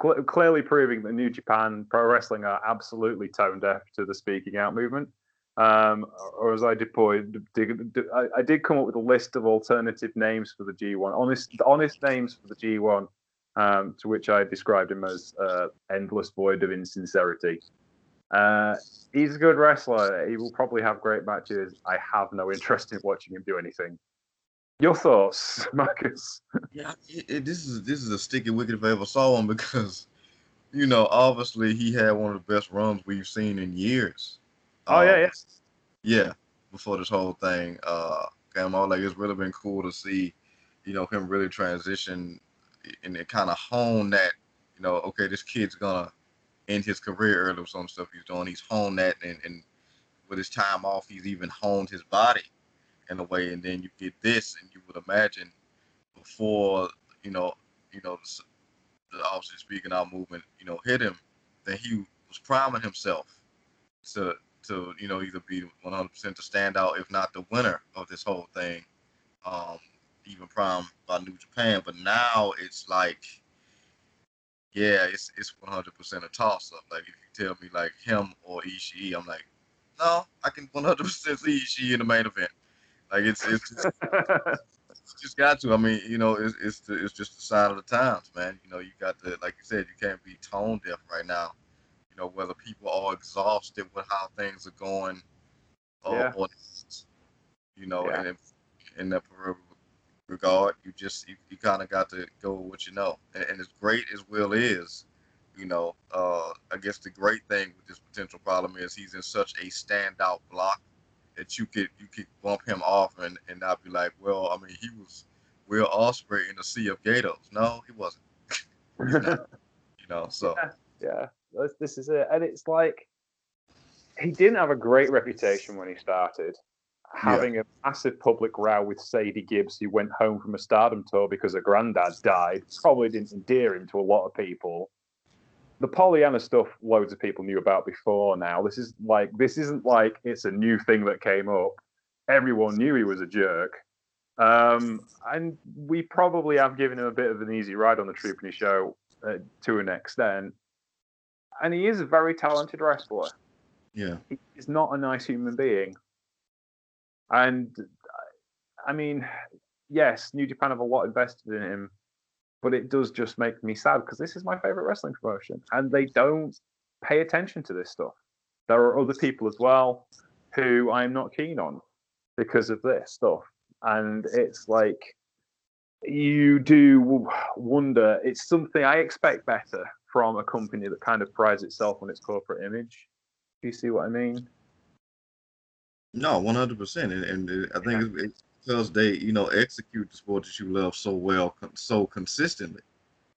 cl- clearly proving that New Japan Pro Wrestling are absolutely tone deaf to the speaking out movement. Um, or as I deployed, I did come up with a list of alternative names for the G1, honest, honest names for the G1, um, to which I described him as uh, endless void of insincerity. Uh, he's a good wrestler. He will probably have great matches. I have no interest in watching him do anything. Your thoughts, <laughs> Marcus?
Yeah, it, it- this is this is a sticky wicket if I ever saw one <laughs> because, you know, obviously he had one of the best runs we've seen in years.
Oh yeah,
Um,
yeah.
yeah, before this whole thing uh came out, like it's really been cool to see, you know, him really transition and it kind of hone that, you know, okay, this kid's gonna end his career early with some stuff he's doing. He's honed that, and, and with his time off, he's even honed his body in a way. And then you get this, and you would imagine before, you know, you know, the, the obviously speaking out movement, you know, hit him, that he was priming himself to to you know either be 100% to stand out, if not the winner of this whole thing, um, even prime by New Japan. But now it's like, yeah, it's it's 100% a toss up. Like if you tell me like him or Ishii, I'm like, no, I can 100% see Ishii in the main event. Like it's it's just, <laughs> it's just got to. I mean, you know, it's it's the, it's just the sign of the times, man. You know, you got to like you said, you can't be tone deaf right now. You know, whether people are exhausted with how things are going, or,
Yeah.
or you know,
Yeah.
and if, in that regard, you just you, you kind of got to go with what you know. And, and as great as Will is, you know, uh, I guess the great thing with this potential problem is he's in such a standout block that you could you could bump him off and, and not be like, well, I mean, he was Will Ospreay in the Sea of Gatos. No, he wasn't. <laughs> You know, so <laughs>
yeah, this, this is it. And it's like he didn't have a great reputation when he started. Having a massive public row with Sadie Gibbs, who went home from a stardom tour because her granddad died, probably didn't endear him to a lot of people. the Pollyanna stuff, loads of people knew about before. Now this is like this isn't like it's a new thing that came up. Everyone knew he was a jerk, um, and we probably have given him a bit of an easy ride on the Trupany show uh, to an extent. And he is a very talented wrestler.
Yeah.
He's not a nice human being. And I mean, yes, New Japan have a lot invested in him, but it does just make me sad because this is my favorite wrestling promotion and they don't pay attention to this stuff. There are other people as well who I'm not keen on because of this stuff. And it's like, you do wonder, it's something I expect better from a company that kind of prides itself on its corporate image. Do you see what I mean?
No, one hundred percent, and I think it's, it's because they, you know, execute the sport that you love so well, so consistently.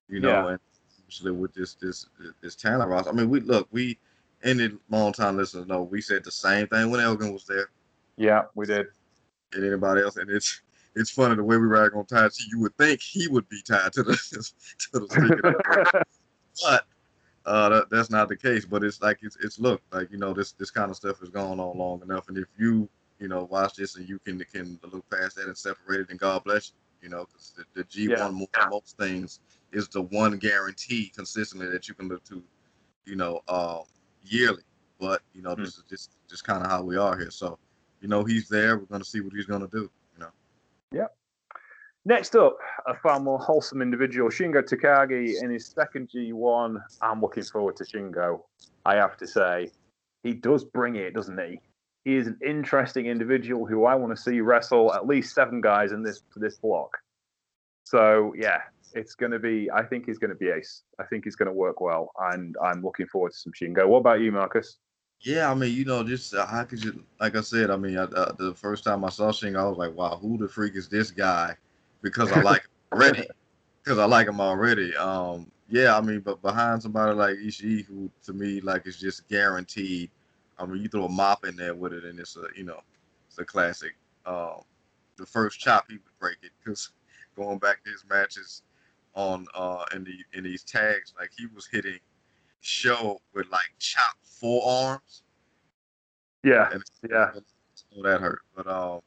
You know,
Yeah.
and especially with this this this talent roster. I mean, we look, we any long time listeners know we said the same thing when Elgin was there,
Yeah, we did.
and anybody else, and it's it's funny the way we rag on Chi. You would think he would be tied to the <laughs> to the <laughs> speaker, but uh, that, that's not the case. But it's like it's it's look like you know this this kind of stuff has gone on long enough, and if you you know watch this and you can can look past that and separate it, then God bless you. You know, because the, the G one
Yeah.
more than most things is the one guarantee consistently that you can look to, you know, uh, yearly. But you know, this is just just kind of how we are here. So, you know, he's there. We're gonna see what he's gonna do. You know.
Next up, a far more wholesome individual, Shingo Takagi, in his second G1. I'm looking forward to Shingo. I have to say, he does bring it, doesn't he? He is an interesting individual who I want to see wrestle at least seven guys in this this block. So yeah, it's going to be. I think he's going to be ace. I think he's going to work well, and I'm looking forward to some Shingo. What about you, Marcus?
Yeah, I mean, you know, just how could you? Like I said, I mean, uh, the first time I saw Shingo, I was like, "Wow, who the freak is this guy?" Because I like him already. Because I like him already. Um, yeah, I mean, but behind somebody like Ishii, who to me like is just guaranteed. I mean, you throw a mop in there with it, and it's a you know, it's a classic. Um, the first chop he would break it because going back to his matches on uh in the in these tags, like he was hitting Sho with like chop forearms.
Yeah,
And
yeah,
so <laughs> that hurt. But um,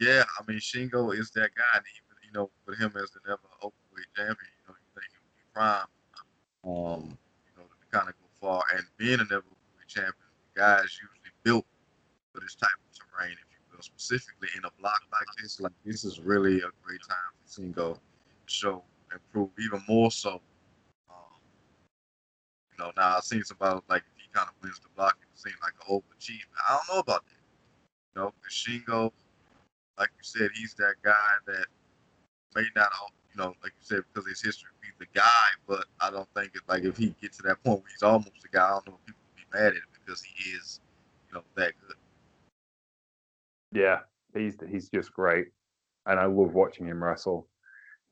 yeah, I mean Shingo is that guy, and you know with him as the never openweight champion, you know you think he would be prime, um, you know to kind of go far. And being a never openweight champion, the guy is usually built for this type of terrain, if you will, specifically in a block like this. Like this is really a great time for Shingo to show and prove even more so. Um, you know, now I've seen somebody like if he kind of wins the block, it seems like an overachievement. I don't know about that. You know, 'cause Shingo, like you said, he's that guy that may not, you know, like you said, because his history, be the guy. But I don't think it like if he gets to that point where he's almost the guy, I don't know if people would be mad at him because he is, you know, that good.
yeah. He's he's just great, and I love watching him wrestle.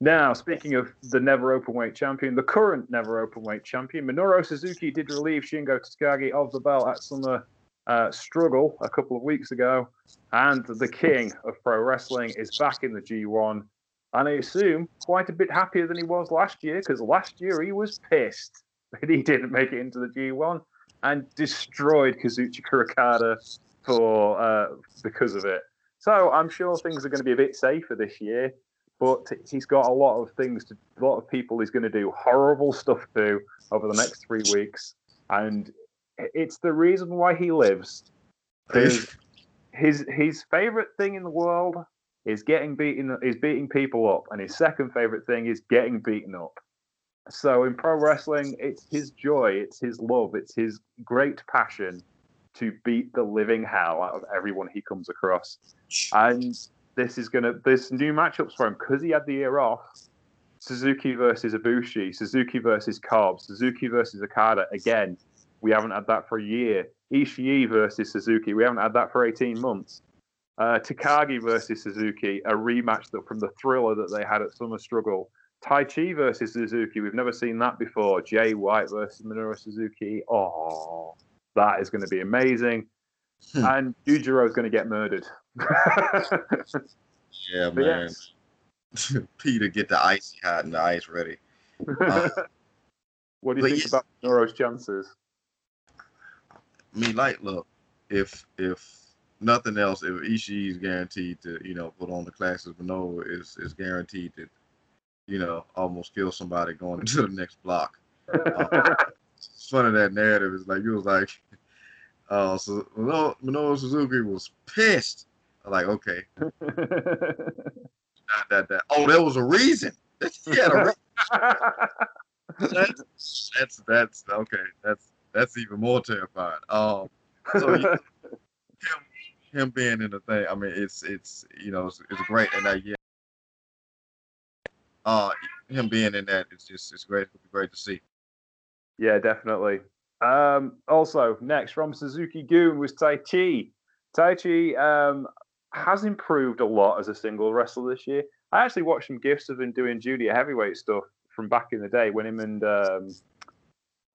Now, speaking of the never openweight champion, the current never openweight champion, Minoru Suzuki did relieve Shingo Takagi of the belt at Summer uh, Struggle a couple of weeks ago, and the king of pro wrestling is back in the G1, and I assume quite a bit happier than he was last year because last year he was pissed <laughs> that he didn't make it into the G1 and destroyed Kazuchika Okada for uh, because of it. So I'm sure things are going to be a bit safer this year but he's got a lot of things to a lot of people he's going to do horrible stuff to over the next three weeks. And it's the reason why he lives. His his favorite thing in the world is getting beaten is beating people up and his second favorite thing is getting beaten up so in pro wrestling it's his joy it's his love it's his great passion to beat the living hell out of everyone he comes across and this is gonna this new matchups for him because he had the year off. Suzuki versus Ibushi, Suzuki versus Cobb, Suzuki versus Okada. Again, we haven't had that for a year. Ishii versus Suzuki, we haven't had that for 18 months. Uh, Takagi versus Suzuki, a rematch that from the thriller that they had at Summer Struggle. Taichi versus Suzuki, we've never seen that before. Jay White versus Minoru Suzuki. Oh, that is going to be amazing.
Hmm.
And Yujiro is going to get murdered. <laughs>
Yeah,
But
man. <laughs> Peter, get the icy hot and the ice ready. <laughs> Uh,
What do you think
yes.
about Minoru's chances?
I mean, like, look, if if nothing else, if Ishii is guaranteed to, you know, put on the classes, Minoru is is guaranteed to, you know, almost kill somebody going <laughs> into the next block. It's <laughs> funny that narrative is like it was like, <laughs> uh, so Minoru, Minoru Suzuki was pissed. I'm like, okay, that that that. Oh, there was a reason. he had a reason. That's, that's that's okay. That's that's even more terrifying. Um, so him, him being in the thing, I mean, it's it's you know it's, it's great, and uh, yeah, uh, him being in that, it's just it's great. It's great to see.
Yeah, definitely. Um, also, next from Suzuki Gun was Taichi. Tai Chi um, has improved a lot as a single wrestler this year. I actually watched some gifs of him doing junior heavyweight stuff from back in the day when him and um,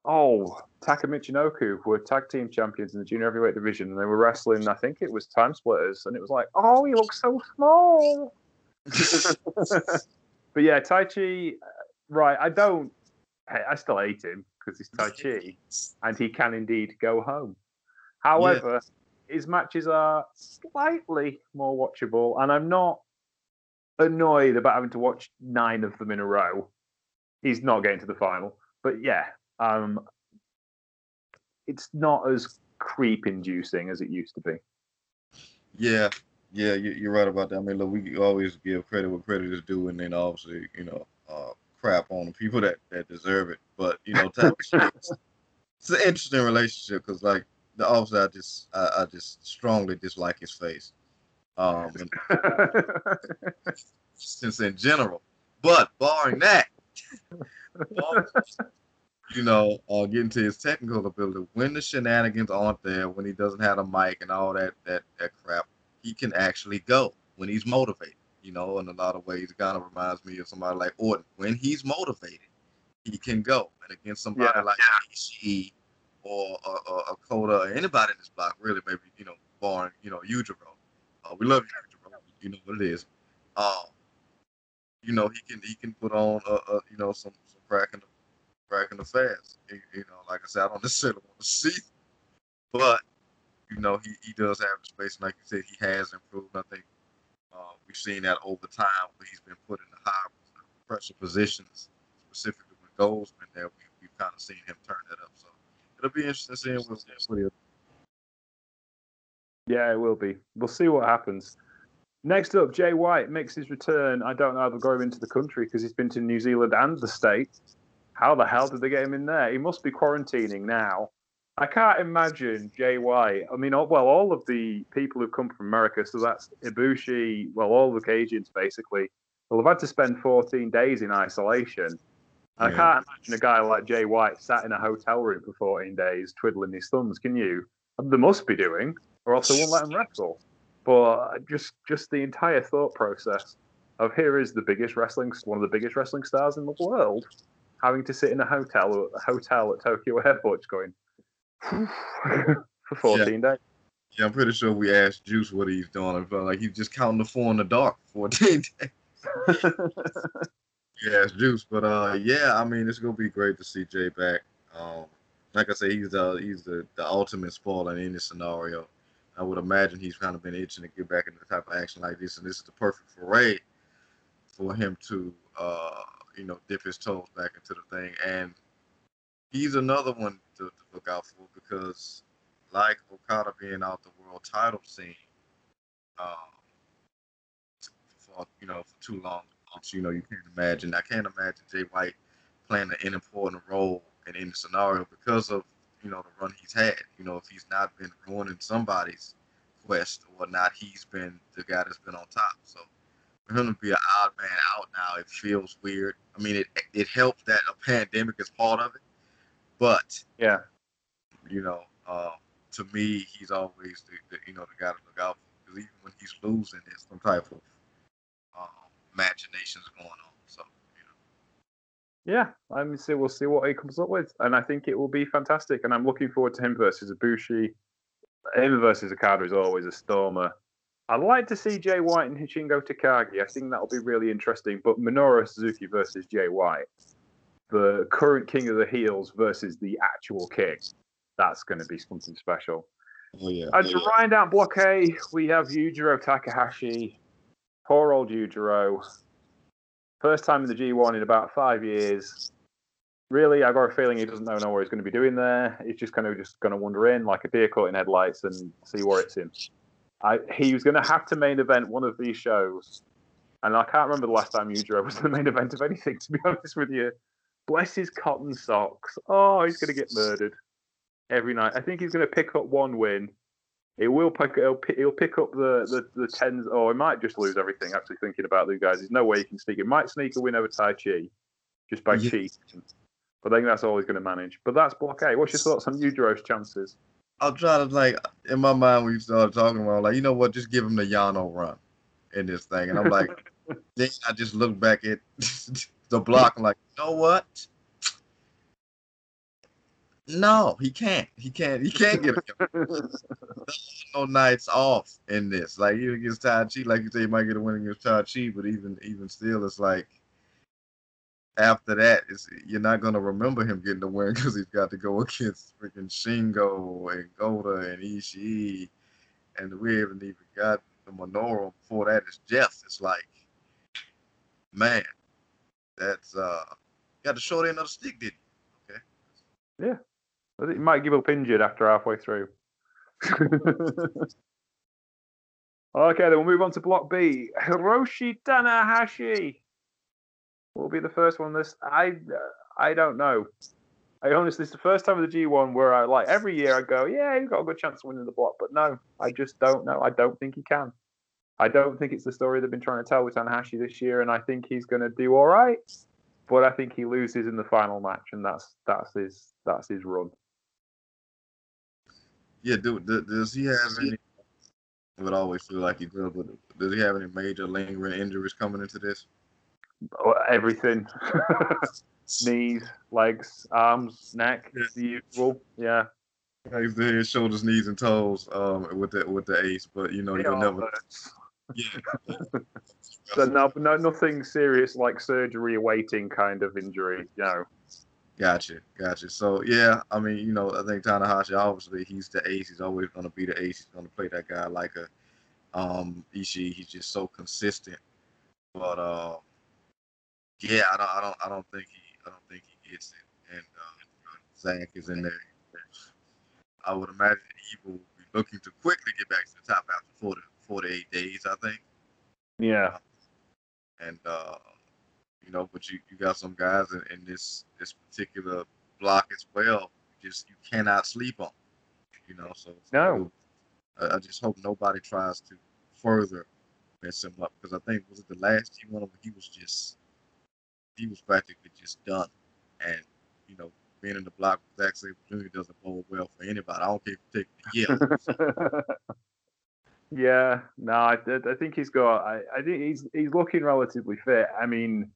oh Taka Michinoku were tag team champions in the junior heavyweight division, and they were wrestling. I think it was Time Splitters, and it was like, oh, he looks so small. <laughs> but yeah, Taichi. uh, Right, I don't. I I still hate him because he's Taichi, and he can indeed go home. However, his matches are slightly more watchable, and I'm not annoyed about having to watch nine of them in a row. He's not getting to the final, but yeah, um, it's not as creep-inducing as it used to be.
Yeah, yeah, you, you're right about that. I mean, look, we always give credit where credit is due, and then obviously, you know, uh, crap on the people that that deserve it. But you know, type of shit, it's, <laughs> it's an interesting relationship because, like, the obviously, I just I, I just strongly dislike his face, um, since <laughs> in general. But barring that, barring, you know, uh, getting to his technical ability, when the shenanigans aren't there, when he doesn't have a mic and all that that that crap, he can actually go when he's motivated. You know, in a lot of ways, it kind of reminds me of somebody like Orton. When he's motivated, he can go. And against somebody
Yeah.
like Ishii or or, or, or Coda or anybody in this block, really, maybe you know, barring you know Yujiro. Uh, we love Yujiro. You know what it is. Um, you know, he can he can put on uh, uh you know some some crack the fast. You, you know, like I said, I don't necessarily want to see, but you know, he, he does have the space. And like you said, he has improved. I think uh, we've seen that over time he's been put in the high pressure positions, specifically when goals been there. We, we've kind of seen him turn that up. So it'll be interesting seeing what, what he'll
Yeah, it will be. We'll see what happens. Next up, Jay White makes his return. I don't know how they'll go into the country because he's been to New Zealand and the States. How the hell did they get him in there? He must be quarantining now. I can't imagine Jay White. I mean, well, all of the people who've come from America, so that's Ibushi, well, all the Cajuns basically, will have had to spend 14 days in isolation. I
Yeah.
can't imagine a guy like Jay White sat in a hotel room for 14 days twiddling his thumbs, can you? They must be doing, or else they won't let him wrestle. But uh, just just the entire thought process of here is the biggest wrestling, one of the biggest wrestling stars in the world, having to sit in a hotel a hotel at Tokyo Airport, going <laughs> for 14 days.
Yeah, I'm pretty sure we asked Juice what he's doing. I felt like he's just counting the four in the dark for 14 <laughs> days. <laughs> Yeah, it's Juice. But uh, yeah, I mean, it's gonna be great to see Jay back. Um, like I say, he's the he's the, the ultimate spoiler in any scenario. I would imagine he's kind of been itching to get back into the type of action like this, and this is the perfect foray for him to uh, you know, dip his toes back into the thing. And he's another one to, to look out for because, like Okada being out the world title scene, um, for you know for too long, you know you can't imagine. I can't imagine Jay White playing an important role in any scenario because of you know the run he's had. You know if he's not been ruining somebody's quest or whatnot, he's been the guy that's been on top. So him to be an odd man out now, it feels weird. I mean, it it helps that a pandemic is part of it, but
Yeah.
you know, uh, to me, he's always the, the you know the guy to look out for because even when he's losing, there's some type of um, machinations going on. So you know,
Yeah, I mean, see, we'll see what he comes up with, and I think it will be fantastic. And I'm looking forward to him versus Ibushi. Him versus Okada is always a stormer. I'd like to see Jay White and Shingo Takagi. I think that'll be really interesting. But Minoru Suzuki versus Jay White, the current king of the heels versus the actual king. That's going to be something special.
Oh yeah.
And to round out Block A, we have Yujiro Takahashi. Poor old Yujiro. First time in the G1 in about five years. Really, I've got a feeling he doesn't know, know what he's going to be doing there. He's just kind of just going to wander in like a deer caught in headlights and see where it's in. I, he was going to have to main event one of these shows, and I can't remember the last time Yujiro was the main event of anything. <laughs> To be honest with you, bless his cotton socks. Oh, he's going to get murdered every night. I think he's going to pick up one win. He will pick. He'll, pick- he'll pick up the, the the tens. Or he might just lose everything. Actually, thinking about the guys, there's no way he can sneak. It might sneak a win over Taichi, just by
Yeah.
cheating. But I think that's all he's going to manage. But that's block A. What's your thoughts on Yujiro's chances?
I'm trying to like in my mind when you started talking about like you know what, just give him the Yano run in this thing, and I'm like, <laughs> then I just look back at <laughs> the block and like, you know what? No, he can't. He can't. He can't get <laughs> no nights off in this. Like even against Taichi, like you say, you might get a win against Taichi, but even even still, it's like after that, you're not gonna remember him getting the win because he's got to go <laughs> against freaking Shingo and Goda and Ishii, and we haven't even got the Minoru before that. It's Jeff. It's like, man, that's uh, got the short end of the stick, did he?
I think he might give up injured after halfway through. <laughs> okay, then we'll move on to Block B. Hiroshi Tanahashi will be the first one. This I uh, I don't know. I honestly, it's the first time of the G1 where I like every year I go, yeah, he's got a good chance of winning the block, but no, I just don't know. I don't think he can. I don't think it's the story they've been trying to tell with Tanahashi this year, and I think he's going to do all right. But I think he loses in the final match, and that's that's his that's his run.
Yeah, do, do, does he have any? I would always feel like he does, but does he have any major lingering injuries coming into this?
Everything <laughs> knees legs arms neck
Yeah.
the usual yeah
He's the head, shoulders, knees, and toes um, with the with the ace, but you know
It
you'll never.
hurts.
Yeah. <laughs>
so no, no nothing serious like surgery awaiting kind of injury no
Gotcha, gotcha. So yeah, I mean, you know, I think Tanahashi obviously he's the ace. He's always going to be the ace. He's going to play that guy like a um Ishii. He's just so consistent. But uh, yeah, I don't, I don't, I don't think he, I don't think he gets it. And uh, Zach is in there. I would imagine he will be looking to quickly get back to the top after 40, 48 days, I think.
yeah
and uh, you know, but you, you got some guys in, in this this particular block as well. Just you cannot sleep on, you know. So
No.
I, I just hope nobody tries to further mess him up because I think was it the last G one he was just he was practically just done, and you know. Being in the block with Zack Sabre Jr. doesn't bode well for anybody. I don't care if you take the yeah. <laughs>
yeah no I, I think he's got I, I think he's he's looking relatively fit i mean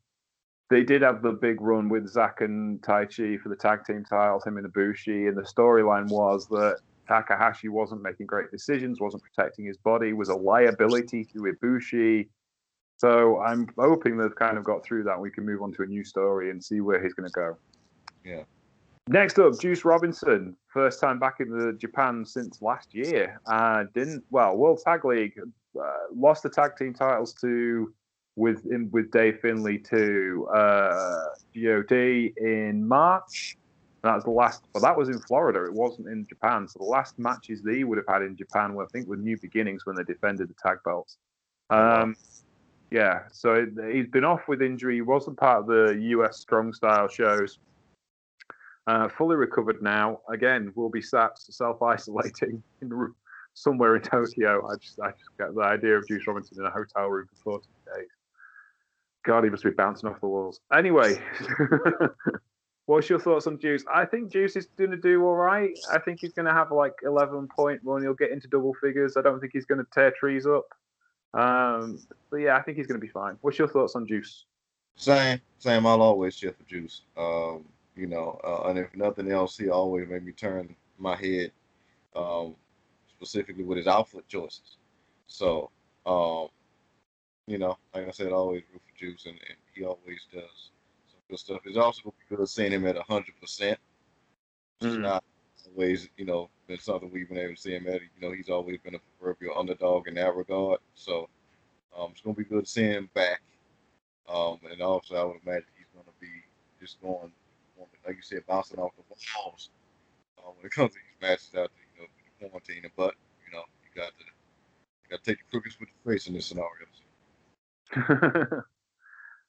they did have the big run with Zack and Taichi for the tag team titles, him and Ibushi, and the storyline was that Takahashi wasn't making great decisions, wasn't protecting his body, was a liability to Ibushi. So I'm hoping they've kind of got through that. We can move on to a new story and see where he's going to go.
Yeah.
Next up, Juice Robinson, first time back in the Japan since last year. Uh, didn't well, World Tag League uh, lost the tag team titles to with in, with Dave Finlay to uh, God in March. That was the last, but that was in Florida. It wasn't in Japan. So the last matches they would have had in Japan were, I think, with New Beginnings when they defended the tag belts. Um, yeah, so he's been off with injury. He wasn't part of the US Strong Style shows. Uh, fully recovered now. Again, will be sat self isolating in somewhere in Tokyo. I just, I just get the idea of Juice Robinson in a hotel room for 40 days. God, he must be bouncing off the walls. Anyway, <laughs> what's your thoughts on Juice? I think Juice is going to do all right. I think he's going to have like 11 point run. He'll get into double figures. I don't think he's going to tear trees up. Um, but yeah, I think he's going to be fine. What's your thoughts on Juice?
Same, same. I'll always cheer for Juice. Um, you know, uh, and if nothing else, he always made me turn my head, um, specifically with his outfit choices. So, um, you know, like I said, I always root for Juice, and, and he always does some good stuff. It's also going to be good seeing him at 100%. It's
Mhm.
not always, you know, been something we've been able to see him at. You know, he's always been a proverbial underdog in that regard. So um, it's going to be good seeing him back. Um, and also, I would imagine he's going to be just going, like you said, bouncing off the walls uh, when it comes to these matches out there, you know, quarantine. But, you know, you got to, you got to take the crookeds with the face in this scenario. <laughs>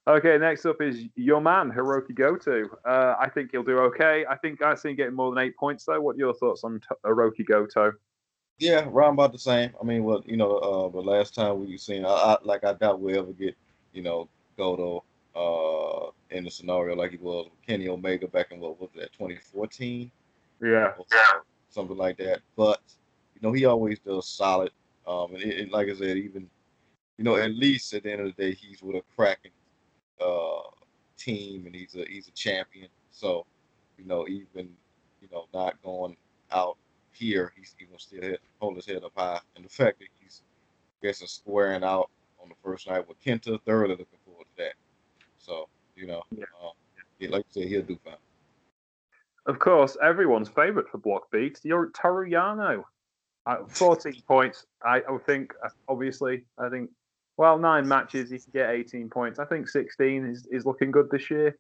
okay, next up is your man, Hirooki Goto. Uh, I think he'll do okay. I think I see him getting more than eight points, though. What are your thoughts on T- Hirooki Goto?
Yeah, around about the same. I mean, what you know, uh, the last time we seen, I, I like I doubt we'll ever get, you know, Goto uh in the scenario like he was with Kenny Omega back in what was that, 2014
Yeah.
something like that. But you know, he always does solid. Um, and, it, and like I said, even you know, at least at the end of the day, he's with a cracking uh team, and he's a he's a champion. So, you know, even you know, not going out here, he's he gonna still hit, hold his head up high. And the fact that he's I guess squaring out on the first night with Kenta, thoroughly looking forward to that. So, you know,
Yeah.
um, yeah, like you said, he'll do fine.
Of course, everyone's favourite for block beat, you're Toru Yano. Uh, 14 points. I, I think, uh, obviously, I think, well, nine matches, you can get 18 points. I think 16 is, is looking good this year.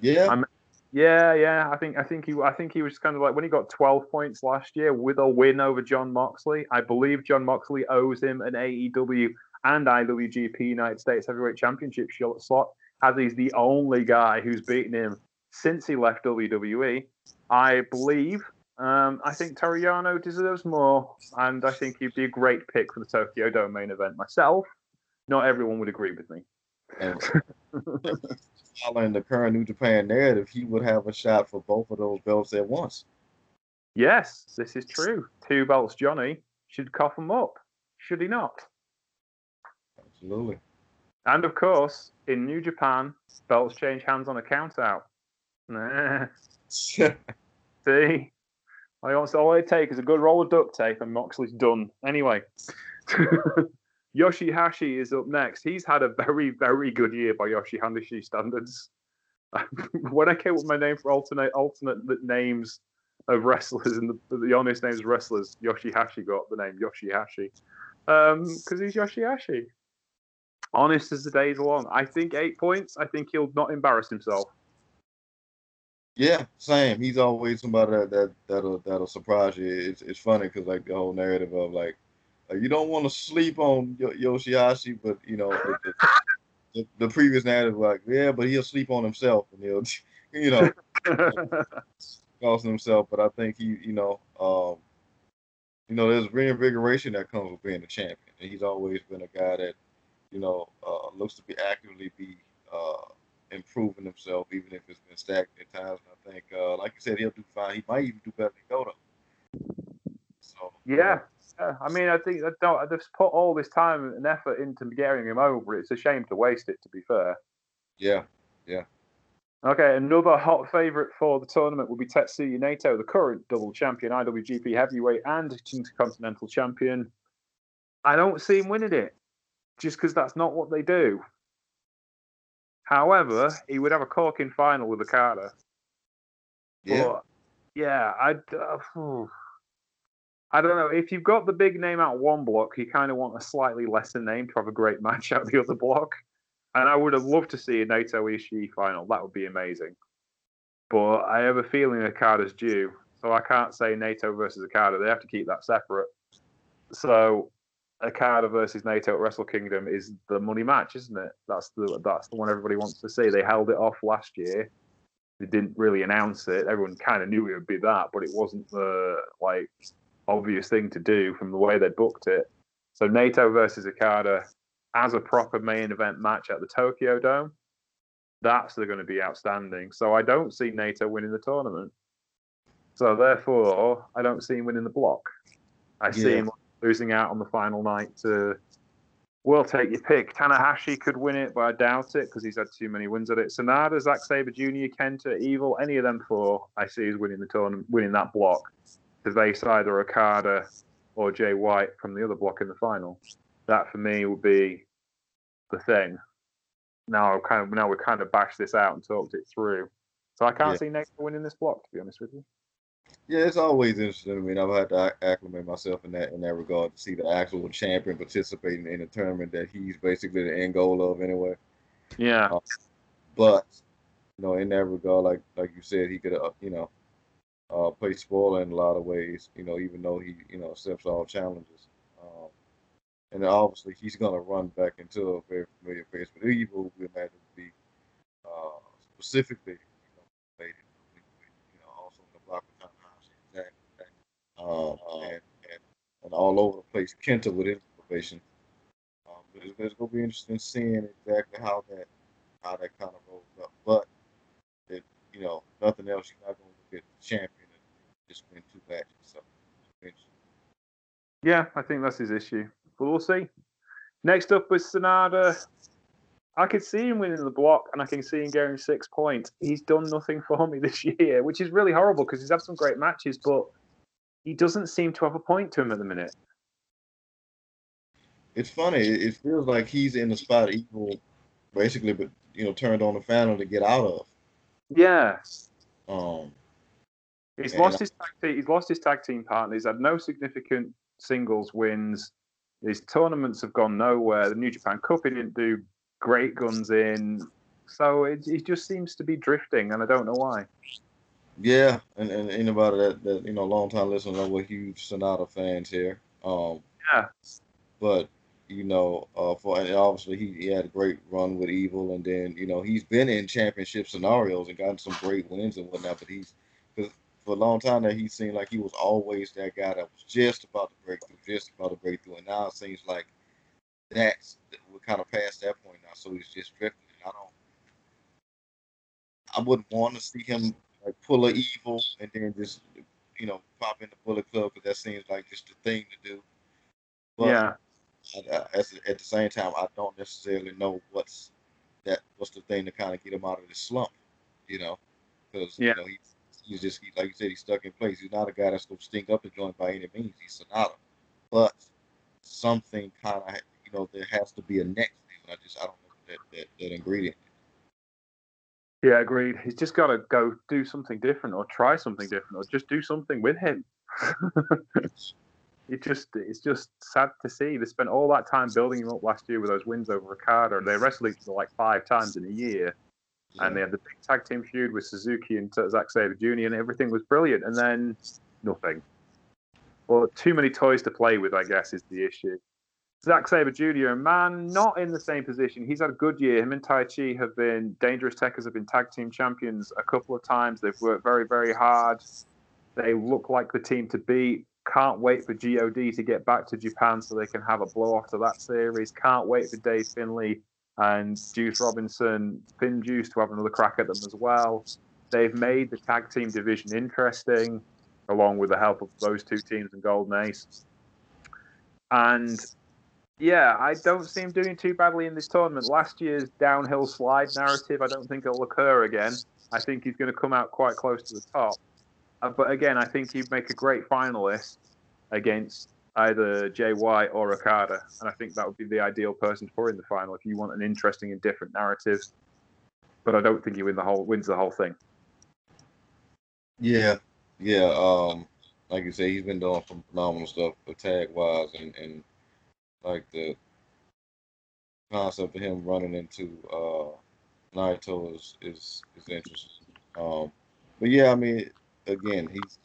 Yeah,
I'm- Yeah, yeah. I think I think he I think he was kind of like when he got 12 points last year with a win over Jon Moxley. I believe Jon Moxley owes him an AEW and IWGP United States Heavyweight Championship sh- slot, as he's the only guy who's beaten him since he left WWE. I believe. Um, I think Toru Yano deserves more, and I think he'd be a great pick for the Tokyo Dome main event myself. Not everyone would agree with me. <laughs>
and following the current New Japan narrative, he would have a shot for both of those belts at once.
Yes, this is true. Two belts, Johnny should cough him up, should he not?
Absolutely.
And of course, in New Japan, belts change hands on a count out. <laughs> <laughs> See, I also all it take is a good roll of duct tape, and Moxley's done. Anyway, <laughs> Yoshihashi is up next. He's had a very, very good year by Yoshihashi standards. <laughs> when I came up with my name for alternate alternate names of wrestlers and the, the honest names of wrestlers, Yoshihashi got the name Yoshihashi um, because he's Yoshihashi. Honest as the days long. I think eight points. I think he'll not embarrass himself.
Yeah, same. He's always somebody that, that that'll that'll surprise you. It's it's funny because like the whole narrative of like uh, you don't want to sleep on Yo- Yoshihashi, but you know the, the, the, previous narrative like yeah, but he'll sleep on himself and he'll <laughs> you know <laughs> cost himself. But I think he you know um you know there's reinvigoration that comes with being a champion, and he's always been a guy that you know uh, looks to be actively be uh, improving himself, even if it's been stagnant at times. And I think, uh, like you said, he'll do fine. He might even do better than Goto. So
Yeah. Yeah, I mean, I think that don't, they've put all this time and effort into getting him over. It's a shame to waste it, to be fair.
yeah, yeah.
Okay, another hot favourite for the tournament will be Tetsuya Naito, the current double champion, IWGP Heavyweight and Intercontinental Champion. I don't see him winning it, just because that's not what they do. However, he would have a corking final with Okada.
yeah,
But, yeah, I'd, uh. I don't know. If you've got the big name out one block, you kind of want a slightly lesser name to have a great <laughs> match out the other block. And I would have loved to see a Naito Ishii final. That would be amazing. But I have a feeling Okada's due. So I can't say Naito versus Okada. They have to keep that separate. So Okada versus Naito at Wrestle Kingdom is the money match, isn't it? That's the that's the one everybody wants to see. They held it off last year they didn't really announce it. Everyone kind of knew it would be that, but it wasn't the like obvious thing to do from the way they booked it. So Naito versus Okada as a proper main event match at the Tokyo Dome, that's going to be outstanding. So I don't see Naito winning the tournament. So therefore, I don't see him winning the block. I see him losing out on the final night to. We'll take your pick. Tanahashi could win it, but I doubt it because he's had too many wins at it. Sanada, Zack Sabre Jr., Kenta, Evil, any of them four, I see is winning the tournament, winning that block to face either Okada or Jay White from the other block in the final. That for me would be the thing. now kind of now we kind of bashed this out and talked it through. So I can't
Yeah.
see Naito winning this block, to be honest with you.
Yeah, it's always interesting. I mean, I've had to acclimate myself in that in that regard to see the actual champion participating in a tournament that he's basically the end goal of anyway.
Yeah.
But you know, in that regard, like like you said, he could uh, you know uh, play spoiler in a lot of ways. You know, even though he you know accepts all challenges. Um, and obviously he's gonna run back into a very familiar face. But evil, we imagine would be uh, specifically you know related. You know, also in the block with Tanahashi and Zack, um, and, and and all over the place. Kenta with his probation. Um, but it's, it's gonna be interesting seeing exactly how that how that kind of rolls up. But it, you know, nothing else. You're not going to get the champion and just win two matches. So,
Yeah, I think that's his issue. But we'll see. Next up was Sanada. I could see him winning the block and I can see him getting six points. He's done nothing <laughs> for me this year, which is really horrible because he's had some great matches, but he doesn't seem to have a point to him at the minute.
it's funny. It, it feels like he's in the spot Evil basically, but you know, turned on the final to get out of.
Yeah.
Um,
He's lost his tag team, he's lost his tag team partner. He's had no significant singles wins. His tournaments have gone nowhere. The New Japan Cup he didn't do great guns in. So it, he just seems to be drifting, and I don't know why.
Yeah, and, and anybody that, that you know, long time listeners know we're huge Sanada fans here. Um,
Yeah.
but you know, uh, for and obviously he, he had a great run with Evil, and then you know he's been in championship scenarios and gotten some great wins and whatnot. But he's because for a long time that he seemed like he was always that guy that was just about to break through, just about to break through, and now it seems like that's we're kind of past that point now. So he's just drifting. I don't. I wouldn't want to see him like pull a evil and then just you know pop in the Bullet Club because that seems like just the thing to do. But
yeah.
I, I, at, the- at the same time, I don't necessarily know what's that what's the thing to kind of get him out of this slump, you know, because
Yeah.
you know he, he's just he, like you said he's stuck in place. He's not a guy that's gonna stink up the joint by any means. He's Sanada, but something kind of you know there has to be a next thing. I just I don't know that that, that ingredient.
Yeah, agreed. He's just got to go do something different or try something different or just do something with him. <laughs> it just it's just sad to see. They spent all that time building him up last year with those wins over Ricardo. They wrestled each other like five times in a year, and they had the big tag team feud with Suzuki and Zack Sabre Jr. and everything was brilliant. And then nothing. Well, too many toys to play with, I guess, is the issue. Zack Sabre Jr., man, not in the same position. He's had a good year. Him and Taichi have been dangerous Tekkers, have been tag team champions a couple of times. They've worked very, very hard. They look like the team to beat. Can't wait for God to get back to Japan so they can have a blow off to that series. Can't wait for Dave Finlay and Juice Robinson, Finn Juice, to have another crack at them as well. They've made the tag team division interesting, along with the help of those two teams and Golden Ace. And yeah, I don't see him doing too badly in this tournament. Last year's downhill slide narrative, I don't think it'll occur again. I think he's going to come out quite close to the top. Uh, but again, I think he'd make a great finalist against either JY or Okada. And I think that would be the ideal person for in the final if you want an interesting and different narrative. But I don't think he win the whole wins the whole thing.
Yeah, yeah. Um, like you say, he's been doing some phenomenal stuff, tag wise, and and like the concept of him running into uh Naito is is is interesting. Um, but yeah, I mean, again, he's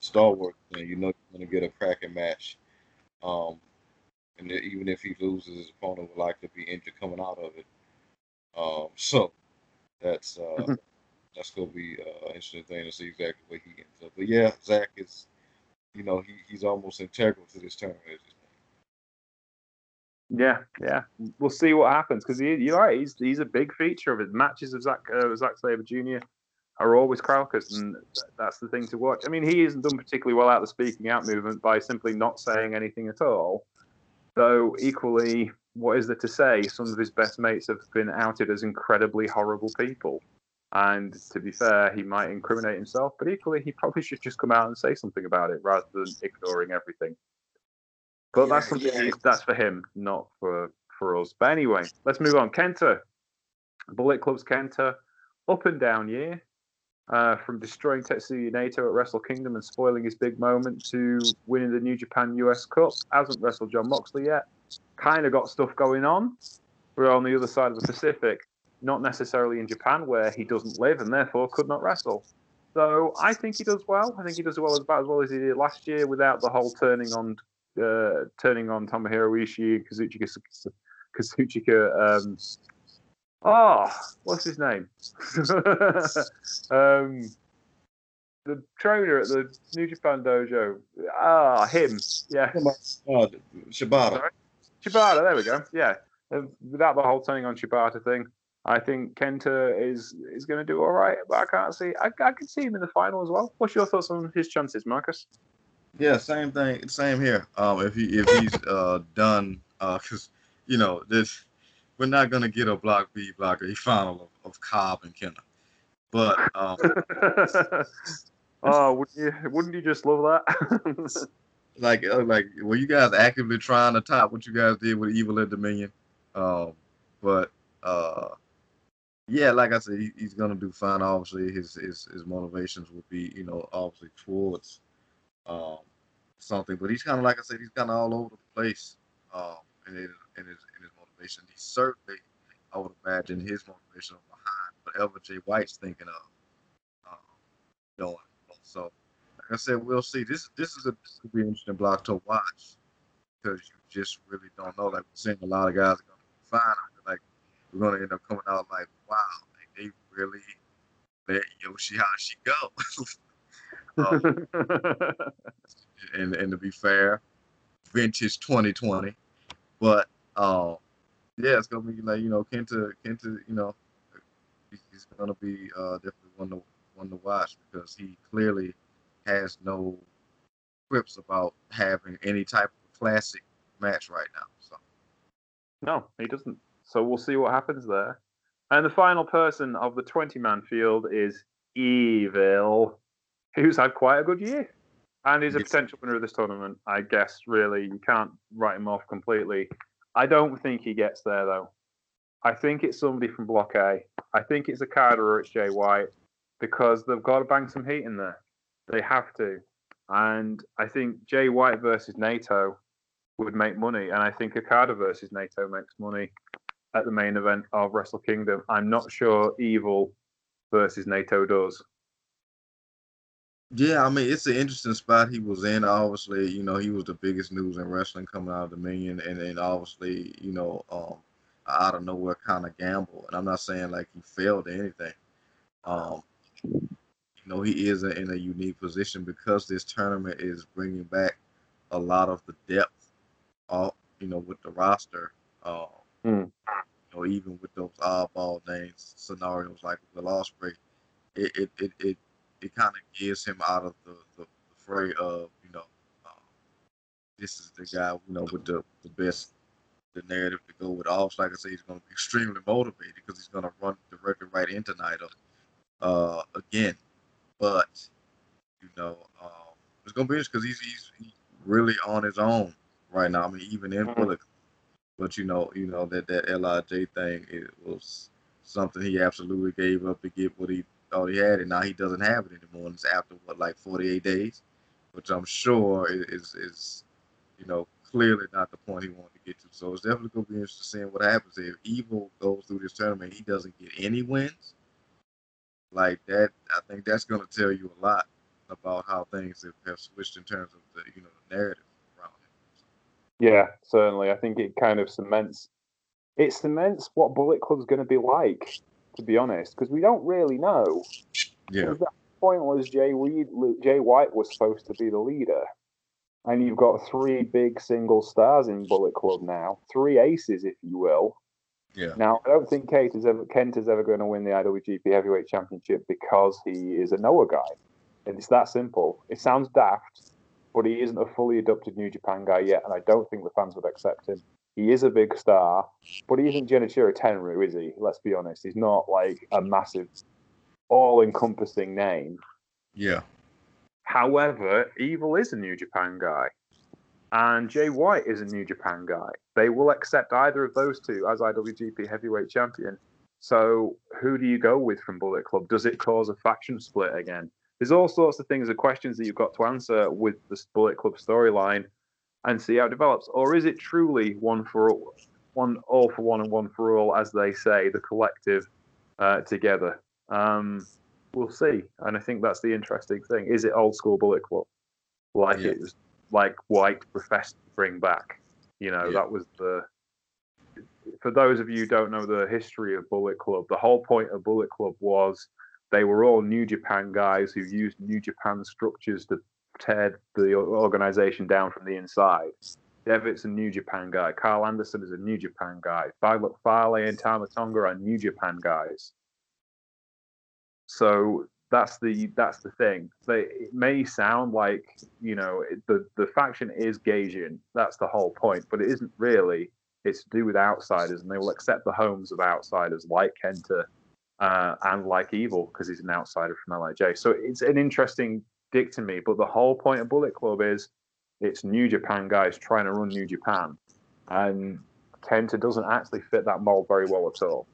stalwart. And you know, you're gonna get a cracking match. Um, and even if he loses, his opponent will likely be injured coming out of it. Um, <laughs> so that's uh, that's gonna be uh, an interesting thing to see exactly where he ends up. But yeah, Zach is, you know, he, he's almost integral to this tournament.
Yeah, yeah. We'll see what happens because you're right. He's he's a big feature of it. Matches of Zack uh, Zack Sabre Jr. are always crowkers, and that's the thing to watch. I mean, he hasn't done particularly well out the speaking out movement by simply not saying anything at all. Though equally, what is there to say? Some of his best mates have been outed as incredibly horrible people. And to be fair, he might incriminate himself, but equally, he probably should just come out and say something about it rather than ignoring everything. But that's something
yeah.
that's for him, not for for us. But anyway, let's move on. Kenta, Bullet Club's Kenta, up and down year. Uh, from destroying Tetsuya Naito at Wrestle Kingdom and spoiling his big moment to winning the New Japan US Cup. Hasn't wrestled John Moxley yet. Kind of got stuff going on. We're on the other side of the Pacific, not necessarily in Japan where he doesn't live and therefore could not wrestle. So I think he does well. I think he does well as about as well as he did last year without the whole turning on uh, turning on Tomohiro Ishii and Kazuchika Kazuchika um, Oh, what's his name? <laughs> um, the trainer at the New Japan Dojo. Ah, him. Yeah.
Oh, Shibata.
Sorry? Shibata. There we go. Yeah. Um, Without the whole turning on Shibata thing, I think Kenta is is going to do all right. But I can't see. I, I can see him in the final as well. What's your thoughts on his chances, Marcus?
Yeah, same thing. Same here. Um, if he if he's uh done, uh, cause you know this, we're not gonna get a block B blocker E final of, of Cobb and Kenta, but um, <laughs>
oh, wouldn't you? Wouldn't you just love that? <laughs>
like uh, like were you guys actively trying to top what you guys did with Evil and Dominion? Um, but uh, yeah, like I said, he, he's gonna do fine. Obviously, his his his motivations will be you know obviously towards um something, but he's kind of like I said, he's kind of all over the place um in his in his in his motivation. He certainly, I would imagine, his motivation behind whatever Jay White's thinking of um. So, like I said, we'll see. This this is a this will be an interesting block to watch because you just really don't know. Like we're seeing a lot of guys are gonna be fine. I feel like we're gonna end up coming out like, wow, like they really let Yoshihashi go. <laughs> Um, and and to be fair, vintage 2020. But um, yeah, it's gonna be like you know Kenta Kenta you know he's gonna be uh, definitely one to one to watch because he clearly has no quips about having any type of classic match right now. So
No, he doesn't. So we'll see what happens there. And the final person of the 20 man field is Evil, who's had quite a good year and is a potential winner of this tournament. I guess, really. You can't write him off completely. I don't think he gets there, though. I think it's somebody from Block A. I think it's Okada or it's Jay White because they've got to bang some heat in there. They have to. And I think Jay White versus Naito would make money, and I think Okada versus Naito makes money at the main event of Wrestle Kingdom. I'm not sure Evil versus Naito does.
yeah, I mean it's an interesting spot he was in. Obviously, you know he was the biggest news in wrestling coming out of Dominion, and then obviously you know um, out of nowhere kind of gamble. And I'm not saying like he failed or anything. Um, you know, he is in a unique position because this tournament is bringing back a lot of the depth, all you know, with the roster. Uh,
Hmm.
You know, even with those oddball names, scenarios like Will Ospreay, it it it it, it kind of gives him out of the, the, the fray of you know, uh, this is the guy you know with the the best the narrative to go with. Also, like I say, he's going to be extremely motivated because he's going to run directly right into Naito uh, again. But you know, um, it's going to be interesting because he's, he's really on his own right now. I mean, even in
Mhm.
But you know, you know that that LIJ thing it was something he absolutely gave up to get what he thought he had, and now he doesn't have it anymore. And it's after what like 48 days, which I'm sure is is you know clearly not the point he wanted to get to. So it's definitely going to be interesting seeing what happens if Evil goes through this tournament. He doesn't get any wins like that. I think that's going to tell you a lot about how things have, have switched in terms of the you know the narrative.
Yeah, certainly. I think it kind of cements it cements what Bullet Club's going to be like, to be honest, because we don't really know.
Yeah,
The point was Jay Weed, Jay White was supposed to be the leader, and you've got three big single stars in Bullet Club now, three aces, if you will.
yeah,
Now, I don't think Kate is ever, Kent is ever going to win the IWGP Heavyweight Championship because he is a Noah guy. And it's that simple. It sounds daft, but he isn't a fully adopted New Japan guy yet, and I don't think the fans would accept him. He is a big star, but he isn't Genichiro Tenryu, is he? Let's be honest. He's not like a massive, all encompassing name.
yeah.
However, Evil is a New Japan guy. and Jay White is a New Japan guy. They will accept either of those two as IWGP Heavyweight Champion. So who do you go with from Bullet Club? Does it cause a faction split again? There's all sorts of things and questions that you've got to answer with the Bullet Club storyline and see how it develops. Or is it truly one for all, one all for one and one for all, as they say, the collective uh, together? Um, we'll see. And I think that's the interesting thing. Is it old school Bullet Club, like
Yeah.
it was, like White professed to bring back? You know,
Yeah.
that was the. For those of you who don't know the history of Bullet Club, the whole point of Bullet Club was they were all New Japan guys who used New Japan structures to tear the organization down from the inside. Devitt's a New Japan guy. Carl Anderson is a New Japan guy. Violet Farley and Tama Tonga are New Japan guys. So that's the that's the thing. They, it may sound like you know the the faction is Gaijin. That's the whole point, but it isn't really. It's to do with outsiders, and they will accept the homes of outsiders like Kenta uh, and like Evil because he's an outsider from LIJ. So it's an interesting dick to me. But the whole point of Bullet Club is it's New Japan guys trying to run New Japan, and Kenta doesn't actually fit that mold very well at all.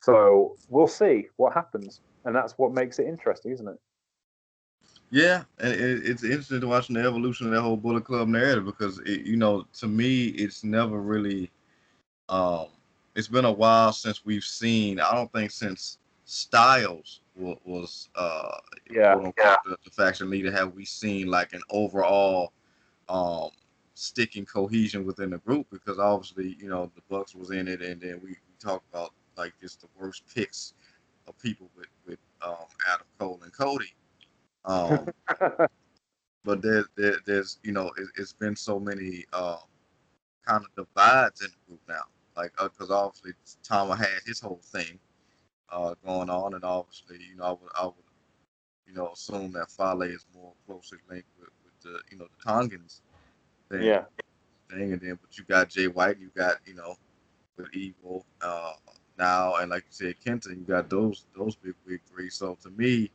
So we'll see what happens, and that's what makes it interesting, isn't it?
Yeah, and it's interesting to watching the evolution of that whole Bullet Club narrative because it, you know, to me, it's never really. Um, it's been a while since we've seen. I don't think since Styles was, was uh,
Yeah,
quote unquote, the, the faction leader, have we seen like an overall um sticking cohesion within the group? Because obviously, you know, the Bucks was in it, and then we, we talked about like just the worst picks of people with with um, Adam Cole and Cody. Um, <laughs> but there, there, there's you know it, it's been so many um, kind of divides in the group now like because obviously Tama had his whole thing uh, going on and obviously you know I would, I would you know assume that Fale is more closely linked with, with the you know the Tongans thing,
yeah,
thing and then but you got Jay White you got you know with Evil uh, now and like you said Kenta you got those those big big three so to me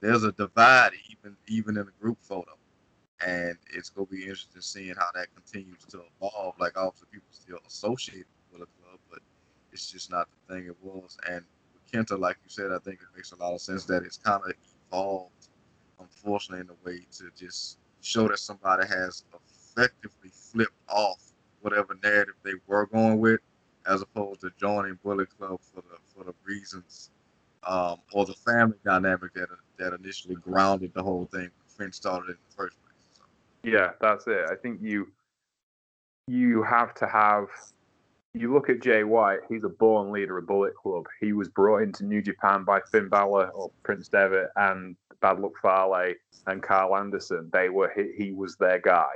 there's a divide even even in the group photo and it's gonna be interesting seeing how that continues to evolve. Like obviously people still associate with a club, but it's just not the thing it was. And Kenta, like you said, I think it makes a lot of sense that it's kind of evolved, unfortunately, in a way to just show that somebody has effectively flipped off whatever narrative they were going with, as opposed to joining Bullet Club for the for the reasons um, or the family dynamic that that initially grounded the whole thing when Finn started in the first place. So,
yeah, that's it. I think you you have to have. You look at Jay White; he's a born leader of Bullet Club. He was brought into New Japan by Finn Balor or Prince Devitt and Bad Luck Fale and Carl Anderson. They were he, he was their guy.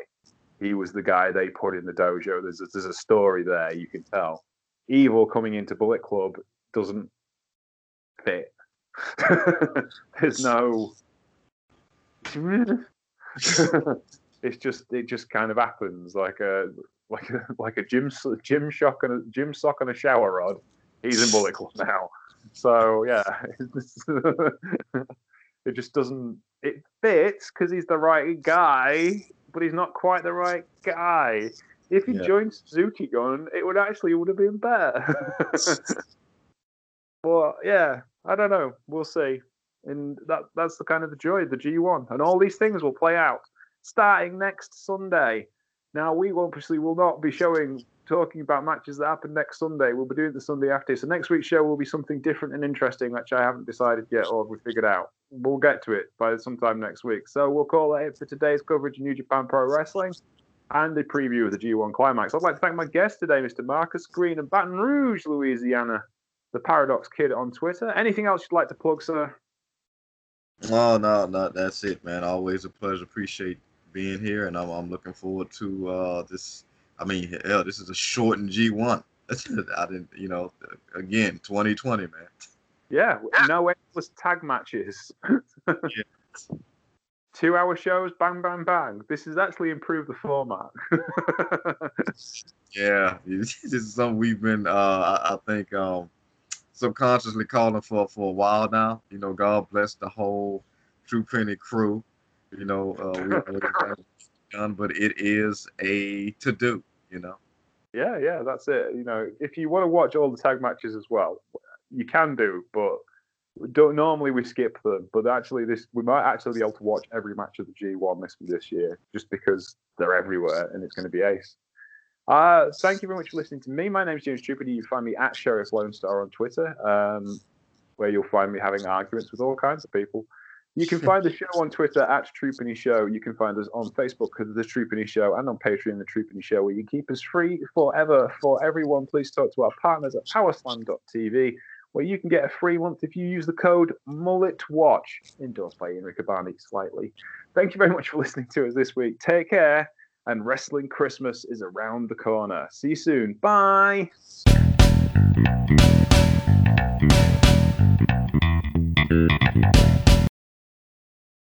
He was the guy they put in the dojo. There's a, there's a story there you can tell. Evil coming into Bullet Club doesn't fit. <laughs> there's no. <laughs> <laughs> it's just it just kind of happens like a like a like a gym gym shock and a gym sock and a shower rod. He's in Bullet Club now, so yeah, <laughs> it just doesn't. It fits because he's the right guy, but he's not quite the right guy. If he
Yeah.
joined Suzuki Gun, it would actually would have been better. <laughs> but yeah, I don't know. We'll see. And that that's the kind of the joy of the G1, and all these things will play out starting next Sunday. Now we obviously will not be showing talking about matches that happen next Sunday. We'll be doing the Sunday after. So next week's show will be something different and interesting, which I haven't decided yet or we figured out. We'll get to it by sometime next week. So we'll call it for today's coverage of New Japan Pro Wrestling and the preview of the G1 Climax. I'd like to thank my guest today, Mr. Marcus Green of Baton Rouge, Louisiana, the Paradox Kid on Twitter. Anything else you'd like to plug, sir?
No, no, no. That's it, man. Always a pleasure. Appreciate being here, and I'm, I'm looking forward to uh, this. I mean, hell, this is a shortened G1. <laughs> I didn't, you know, again, 2020, man.
Yeah, no endless tag matches. <laughs> Two hour shows, bang, bang, bang. This has actually improved the format. <laughs>
Yeah, this is something we've been, uh, I, I think, um, subconsciously calling for for a while now. You know, God bless the whole True Penny crew. You know, uh, <laughs> done, but it is a to do. You know.
Yeah, yeah, that's it. You know, if you want to watch all the tag matches as well, you can do, but don't normally we skip them. But actually, this we might actually be able to watch every match of the G1 this this year, just because they're everywhere and it's going to be ace. Uh, thank you very much for listening to me. My name is James Tripodi. You find me at Sheriff Lone Star on Twitter, um, where you'll find me having arguments with all kinds of people. You can find the show on Twitter at Troopany Show. You can find us on Facebook at The Troopany Show and on Patreon, The Troopany Show, where you keep us free forever for everyone. Please talk to our partners at Powerslam.tv, where you can get a free month if you use the code MulletWatch, endorsed by Ian Riccaboni slightly. Thank you very much for listening to us this week. Take care, and Wrestling Christmas is around the corner. See you soon. Bye.